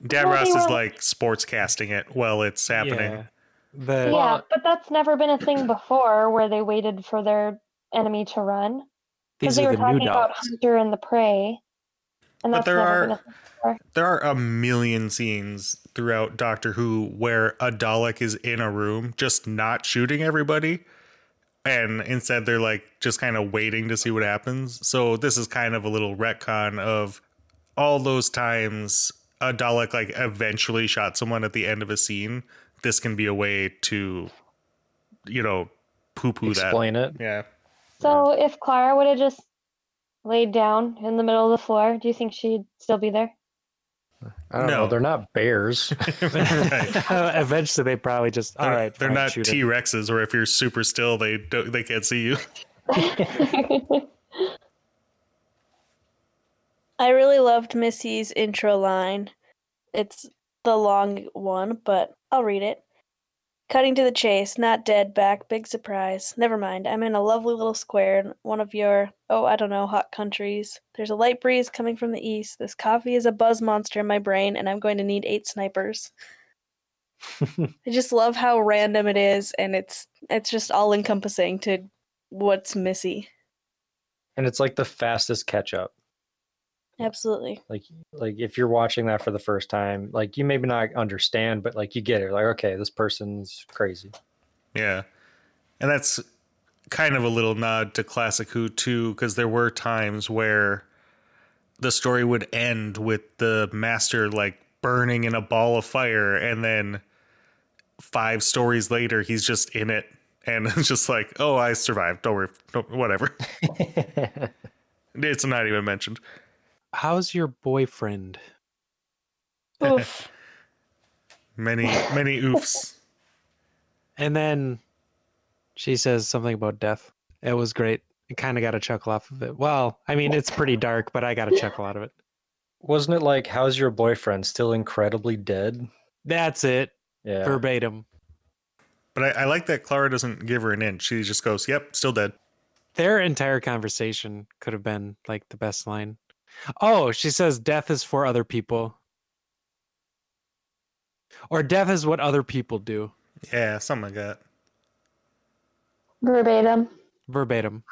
Dad Well, Ross they is were- like sports casting it while it's happening. yeah, the yeah, but that's never been a thing before where they waited for their enemy to run. Because these they are were the new talking about dogs. Hunter and the Prey. And But that's there never are- been a thing. There are a million scenes throughout Doctor Who where a Dalek is in a room just not shooting everybody. And instead they're like just kind of waiting to see what happens. So this is kind of a little retcon of all those times a Dalek like eventually shot someone at the end of a scene. This can be a way to, you know, poo poo that. Explain it. Yeah. So if Clara would have just laid down in the middle of the floor, do you think she'd still be there? I don't No. know. They're not bears. Eventually, they probably just all They're, right. they're not. T Rexes, or if you're super still, they don't, they can't see you. I really loved Missy's intro line. It's the long one, but I'll read it. Cutting to the chase, not dead back, big surprise. Never mind, I'm in a lovely little square in one of your, oh, I don't know, hot countries. There's a light breeze coming from the east. This coffee is a buzz monster in my brain, and I'm going to need eight snipers. I just love how random it is, and it's it's just all encompassing to what's Missy. and it's like the fastest catch up. Absolutely. like like if you're watching that for the first time like you maybe not understand but like you get it like okay this person's crazy Yeah. And that's kind of a little nod to Classic Who too, because there were times where the story would end with the master like burning in a ball of fire, and then five stories later, he's just in it. And it's just like, oh, I survived. Don't worry. Don't, whatever. It's not even mentioned. How's your boyfriend? Oof. Many, many oofs. And then she says something about death. It was great. I kind of got a chuckle off of it. Well, I mean, it's pretty dark, but I got a chuckle out of it. Wasn't it like, how's your boyfriend? Still incredibly dead? That's it, Yeah. verbatim. But I, I like that Clara doesn't give her an inch. She just goes, "Yep, still dead." Their entire conversation could have been like the best line. Oh, she says death is for other people. Or death is what other people do. Yeah, something like that. Verbatim. Verbatim.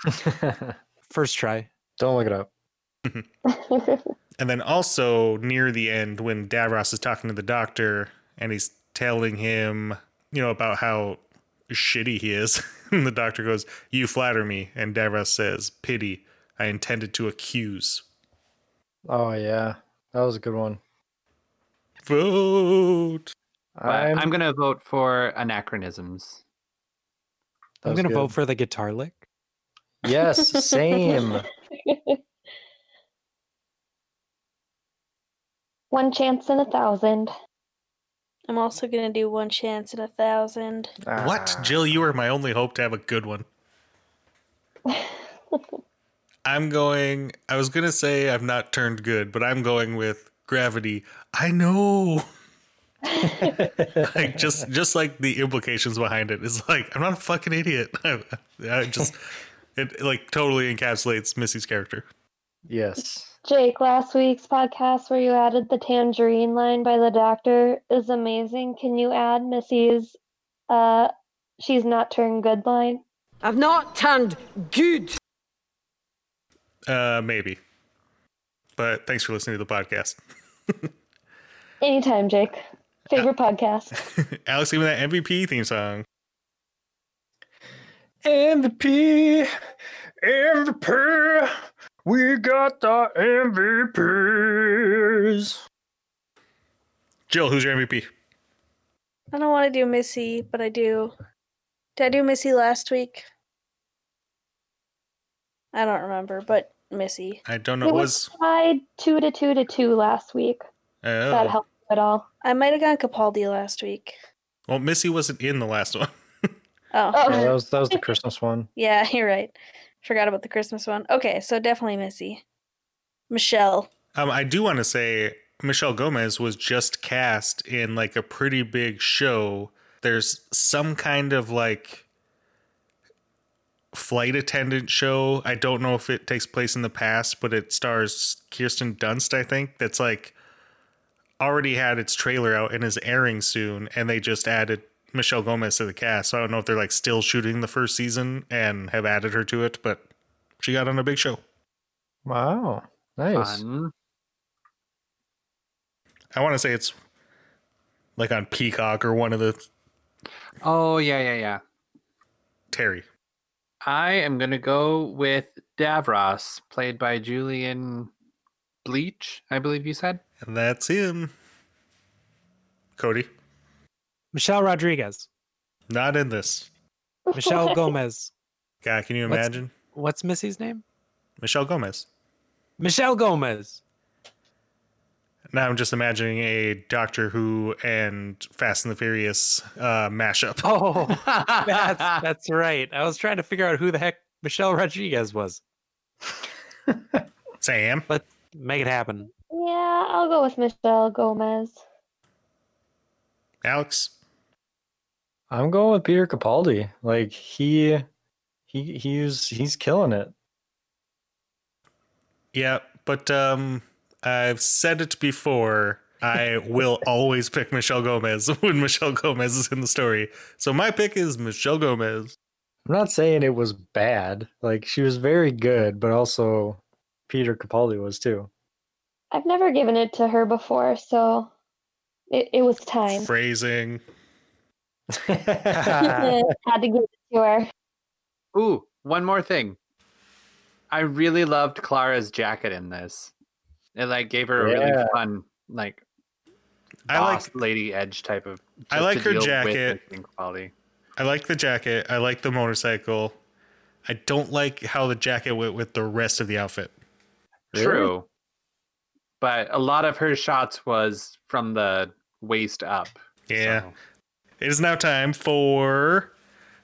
First try. Don't look it up. And then also near the end, when Davros is talking to the doctor and he's telling him, you know, about how shitty he is, and the doctor goes, "You flatter me," and Davros says, "Pity. I intended to accuse." Oh, yeah. That was a good one. Vote. But I'm, gonna vote for anachronisms. I'm going to good. vote for the guitar lick. Yes, same. One chance in a thousand. I'm also gonna do one chance in a thousand. What, Ah. Jill? You are my only hope to have a good one. I'm going. I was gonna say I've not turned good, but I'm going with gravity. I know. like just just like the implications behind it is like I'm not a fucking idiot. I, I just it like totally encapsulates Missy's character. Yes. Jake, last week's podcast where you added the tangerine line by the doctor is amazing. Can you add Missy's uh she's not turned good line? I've not turned good. Uh, maybe. But thanks for listening to the podcast, Anytime, Jake. Favorite podcast. Alex. Give me that MVP theme song. MVP, MVP, we got the MVPs. Jill, who's your MVP? I don't want to do Missy, but I do. Did I do Missy last week? I don't remember, but Missy. I don't know. It It was was tied two to two to two last week. Oh. That helped at all. I might have gone Capaldi last week. well, Missy wasn't in the last one. Oh, Oh. Yeah, that was that was the Christmas one. yeah, you're right. Forgot about the Christmas one. Okay, so definitely Missy. Michelle. Um, I do want to say Michelle Gomez was just cast in like a pretty big show. There's some kind of like flight attendant show. I don't know if it takes place in the past, but it stars Kirsten Dunst, I think. That's like already had its trailer out and is airing soon, and they just added Michelle Gomez to the cast. So I don't know if they're like still shooting the first season and have added her to it, but she got on a big show. Wow, nice. Fun. I want to say it's like on Peacock or one of the Oh yeah, yeah, yeah. Terry. I am gonna go with Davros, played by Julian Bleach, I believe you said. And that's him. Cody. Michelle Rodriguez. Not in this. Michelle Gomez. God, can you What's- imagine? What's Missy's name? Michelle Gomez. Michelle Gomez. Now I'm just imagining a Doctor Who and Fast and the Furious uh, mashup. Oh, that's that's right. I was trying to figure out who the heck Michelle Rodriguez was. Sam. Let's make it happen. Yeah, I'll go with Michelle Gomez. Alex. I'm going with Peter Capaldi. Like he, he, he's he's killing it. Yeah, but um, I've said it before. I will always pick Michelle Gomez when Michelle Gomez is in the story. So my pick is Michelle Gomez. I'm not saying it was bad. Like she was very good, but also Peter Capaldi was too. I've never given it to her before, so it, it was time. Phrasing. Had to give it to her. Ooh, one more thing. I really loved Clara's jacket in this. It like gave her a really Yeah. fun, like I like boss lady edge type of. I just like to her deal with jacket. the quality. I like the jacket. I like the motorcycle. I don't like how the jacket went with the rest of the outfit. Really? True, but a lot of her shots was from the waist up. Yeah. so- It is now time for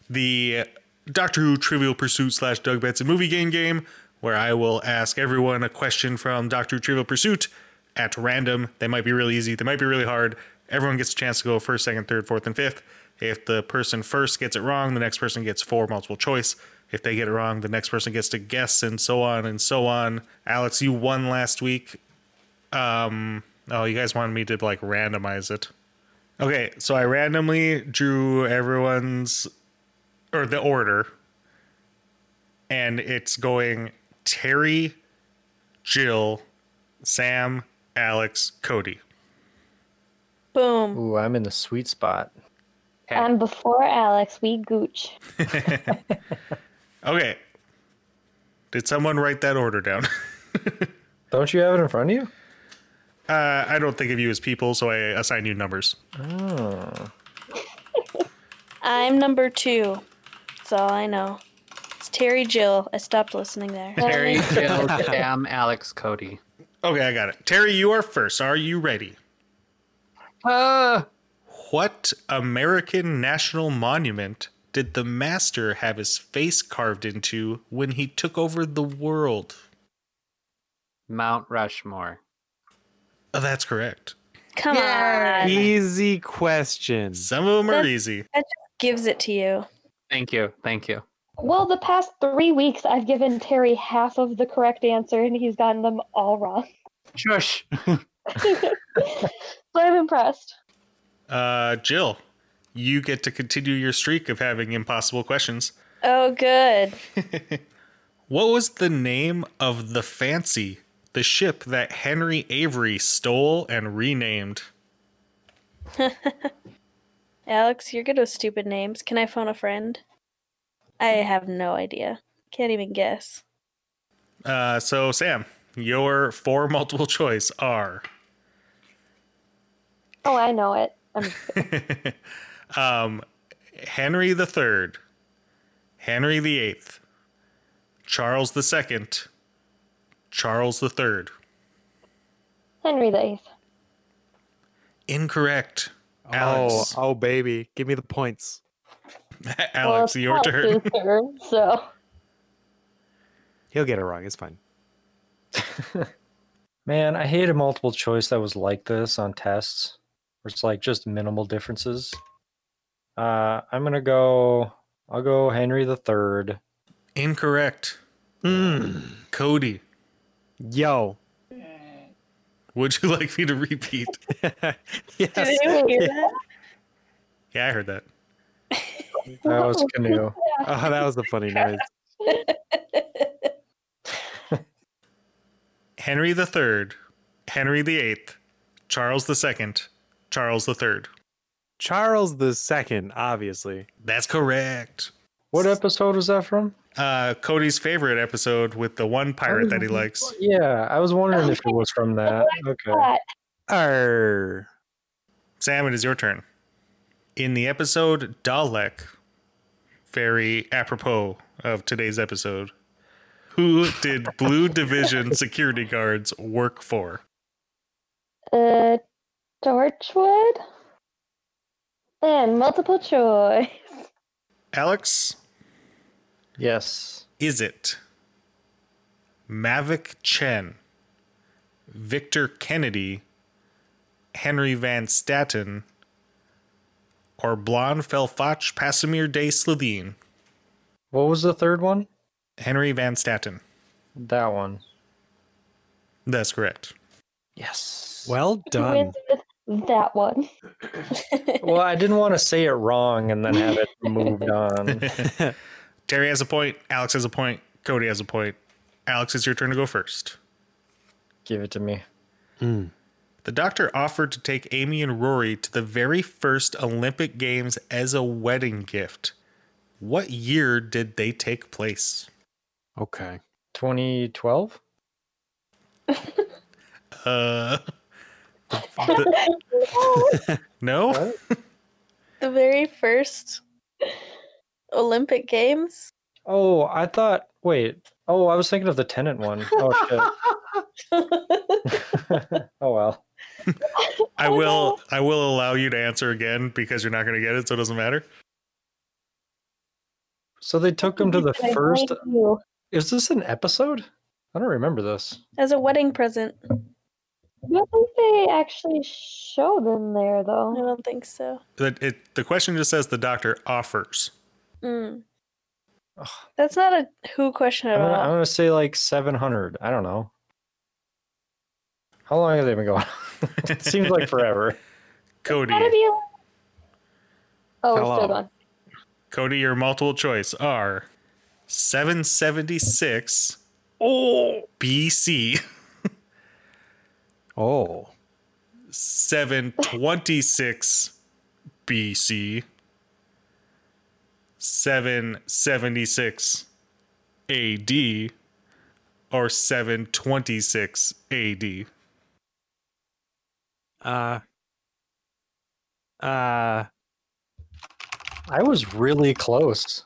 the Doctor Who Trivial Pursuit slash Doug Benson movie game game, where I will ask everyone a question from Doctor Trivial Pursuit at random. They might be really easy, they might be really hard. Everyone gets a chance to go first, second, third, fourth, and fifth. If the person first gets it wrong, the next person gets four multiple choice. If they get it wrong, the next person gets to guess, and so on and so on. Alex, you won last week. Um, oh, you guys wanted me to like randomize it. Okay, so I randomly drew everyone's or the order, and it's going Terry, Jill, Sam, Alex, Cody. Boom. Ooh, I'm in the sweet spot. Okay. And before Alex, we gooch. Okay. Did someone write that order down? Don't you have it in front of you? Uh, I don't think of you as people, so I assign you numbers. Oh. I'm number two. That's all I know. It's Terry Jill. I stopped listening there. Terry, Jill, Sam, Alex, Cody. Okay, I got it. Terry, you are first. Are you ready? Uh, What American national monument did the master have his face carved into when he took over the world? Mount Rushmore. Oh, that's correct. Come on. Easy question. Some of them are easy. That just Gives it to you. Thank you. Thank you. Well, the past three weeks, I've given Terry half of the correct answer, and he's gotten them all wrong. Shush. so I'm impressed. Uh, Jill, you get to continue your streak of having impossible questions. Oh, good. What was the name of the Fancy, the ship that Henry Avery stole and renamed? Alex, you're good with stupid names. Can I phone a friend? I have no idea. Can't even guess. Uh, so Sam, your four multiple choice are Oh, I know it. I'm just kidding. um, Henry the Third, Henry the Eighth, Charles the Second, Charles the Third. Henry the Eighth. Incorrect. Oh, Alex, oh, baby. Give me the points. Alex, well, your it's turn. Alex's turn. So He'll get it wrong. It's fine. Man, I hate a multiple choice that was like this on tests, where it's like just minimal differences. Uh, I'm gonna go. I'll go Henry the Third. Incorrect. Mm. Cody, Yo. would you like me to repeat? yes. Did anyone hear that? Yeah, I heard that. That was canoe. Oh, that was a funny noise. Henry the Third, Henry the Eighth, Charles the Second, Charles the Third. Charles the Second, obviously. That's correct. What episode was that from? Uh, Cody's favorite episode with the one pirate that he likes. Yeah, I was wondering if it was from that. Okay. but Arr. Sam, it is your turn. In the episode Dalek, very apropos of today's episode, who did Blue Division security guards work for? uh, Torchwood and multiple choice. Alex, Yes. is it Mavic Chen, Victor Kennedy, Henry Van Statten, or Blon Fel-Fotch Passameer-Day Slitheen? What was the third one? Henry Van Statten. That one. That's correct. Yes. Well done. With that one. well, I didn't want to say it wrong and then have it moved on. Terry has a point. Alex has a point. Cody has a point. Alex, it's your turn to go first. Give it to me. Hmm. The doctor offered to take Amy and Rory to the very first Olympic Games as a wedding gift. What year did they take place? Okay. 2012? Uh, the- no? What? the very first Olympic Games. Oh, I thought. Wait. Oh, I was thinking of the Tennant one. Oh shit. oh well. I will I will allow you to answer again because you're not going to get it, so it doesn't matter. So they took him to the first. Is this an episode? I don't remember this. As a wedding present. I don't think they actually show them there though. I don't think so. It, it, the question just says the doctor offers. Mm. That's not a who question at I'm gonna, I'm gonna say like 700. I don't know. How long have they been going? it seems like forever. Cody, be. a- Oh, we're Hello. still going. Cody, your multiple choice are 776 BC, Oh. 726 BC, 776 AD, or 726 AD. Uh. Uh. I was really close.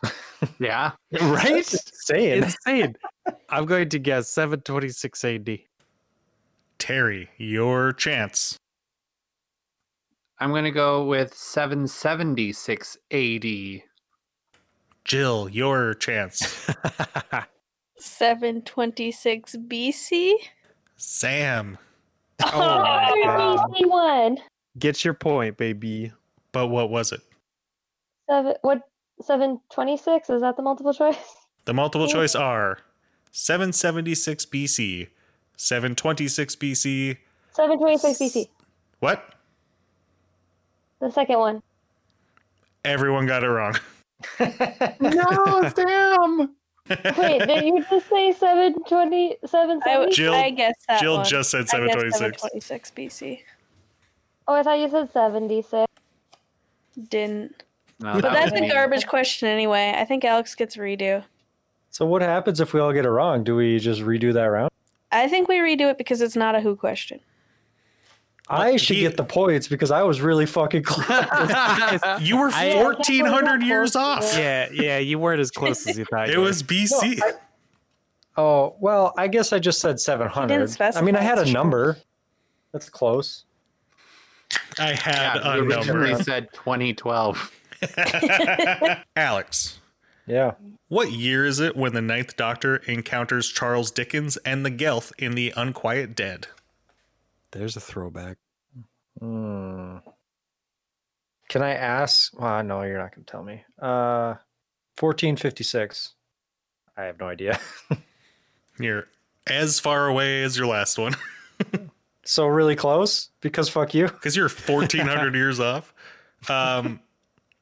Yeah. Right? Insane. Insane. I'm going to guess 726 AD. Terry, your chance. I'm going to go with 776 AD. Jill, your chance. 726 BC? Sam, Oh my God. BC one. Get your point, baby. but what was it? Seven. What? Seven twenty-six. Is that the multiple choice? The multiple Yeah. choice are 776 BC, 726 BC. Seven twenty-six BC. What? The second one. Everyone got it wrong. No, Sam. Wait, did you just say seven twenty seven I, w- Jill- I guess that Jill one. just said I guess 726. 726 BC. Oh, I thought you said seventy-six. Didn't. No, But that that's was a me. garbage question anyway. I think Alex gets a redo. so what happens if we all get it wrong? Do we just redo that round? I think we redo it because it's not a who question. I should he- get the points because I was really fucking close. You were 1400 years off. Yeah, yeah, you weren't as close as you thought. It you was BC. No, I- oh well, I guess I just said 700. I mean, I had a true. number. That's close. I had Yeah, a you number. originally said 2012. Alex, Yeah. what year is it when the Ninth Doctor encounters Charles Dickens and the Gelth in The Unquiet Dead? There's a throwback. Hmm. Can I ask? Well, no, you're not going to tell me. Uh, 1456. I have no idea. You're as far away as your last one so really close because fuck you. because you're 1400 years off. Um,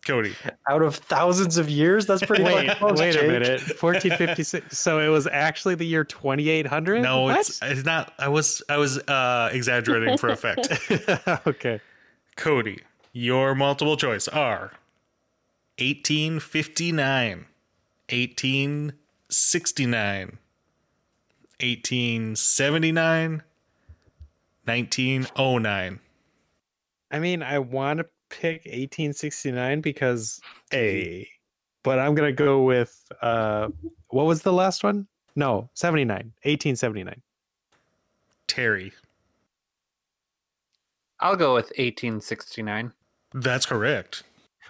Cody, Out of thousands of years, that's pretty Wait, close. wait a minute. 1456. So it was actually the year 2800? no, What? it's it's not. I was I was uh, exaggerating for effect. okay. Cody, your multiple choice are 1859, 1869, 1879, 1909. I mean, I want to pick 1869 because A, but I'm going to go with uh what was the last one? No, 79. 1879. Terry, I'll go with 1869. that's correct.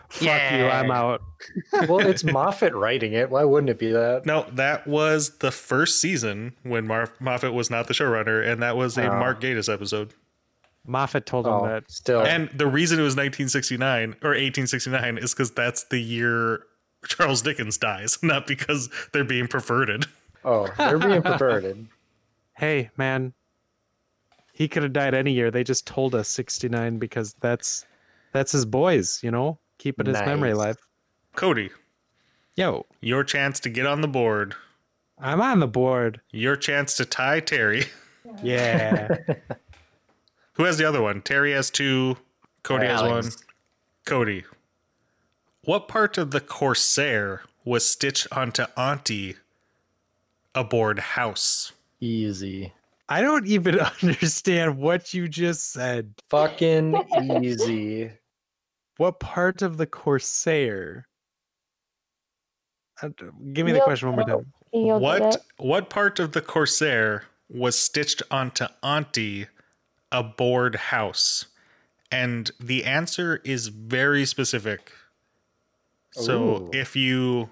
Fuck you, I'm out. well, it's Moffat writing it. Why wouldn't it be that? No, that was the first season when Mar- Moffat was not the showrunner, and that was a Oh. Mark Gatiss episode. Moffat told him Oh, that. still. And the reason it was 1969 or 1869 is because that's the year Charles Dickens dies, not because they're being perverted. oh, they're being perverted. Hey, man. He could have died any year. They just told us 69 because that's that's his boys, you know? Keeping his memory alive. Cody, Yo, your chance to get on the board, I'm on the board. your chance to tie Terry. Yeah. Who has the other one? Terry has two, Cody has one. Cody, what part of the Corsair was stitched onto Auntie aboard house? Easy. I don't even understand what you just said. Fucking easy. What part of the Corsair? Uh, Give me the question one more time. What what part of the Corsair was stitched onto Auntie aboard house? And the answer is very specific. So Ooh. if you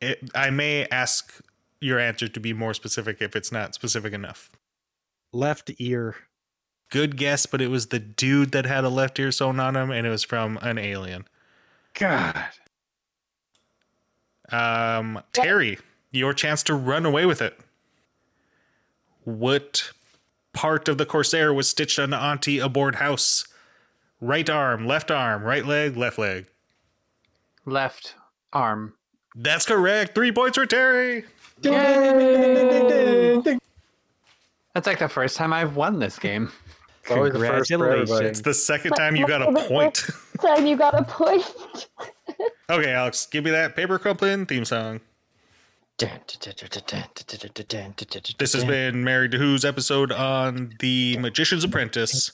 it, I may ask your answer to be more specific if it's not specific enough. Left ear. Good guess, but it was the dude that had a left ear sewn on him, and it was from an alien. God. Um, Terry, your chance to run away with it. What part of the Corsair was stitched on Auntie aboard house? Right arm, left arm, right leg, left leg. Left arm. That's correct. Three points for Terry. That's like the first time I've won this game. It's always the first for everybody. Congratulations. It's the second time you got a point. Time you got a point. okay, Alex, give me that paper crumpling theme song. This has been Married to Who's episode on The Magician's Apprentice.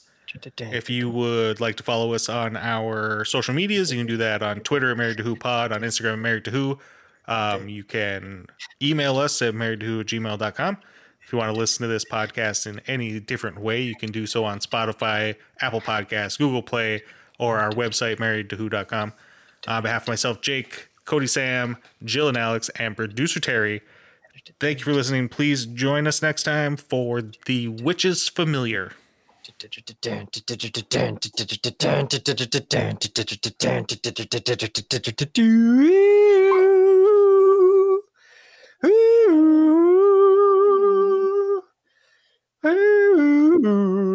If you would like to follow us on our social medias, you can do that on Twitter at Married to Who Pod, on Instagram, Married to Who. Um, you can email us at married to who at gmail.com. If you want to listen to this podcast in any different way, you can do so on Spotify, Apple Podcasts, Google Play, or our website, marriedtowho.com. On behalf of myself, Jake, Cody Sam, Jill and Alex, and producer Terry. Thank you for listening. Please join us next time for The Witches Familiar. Ooh.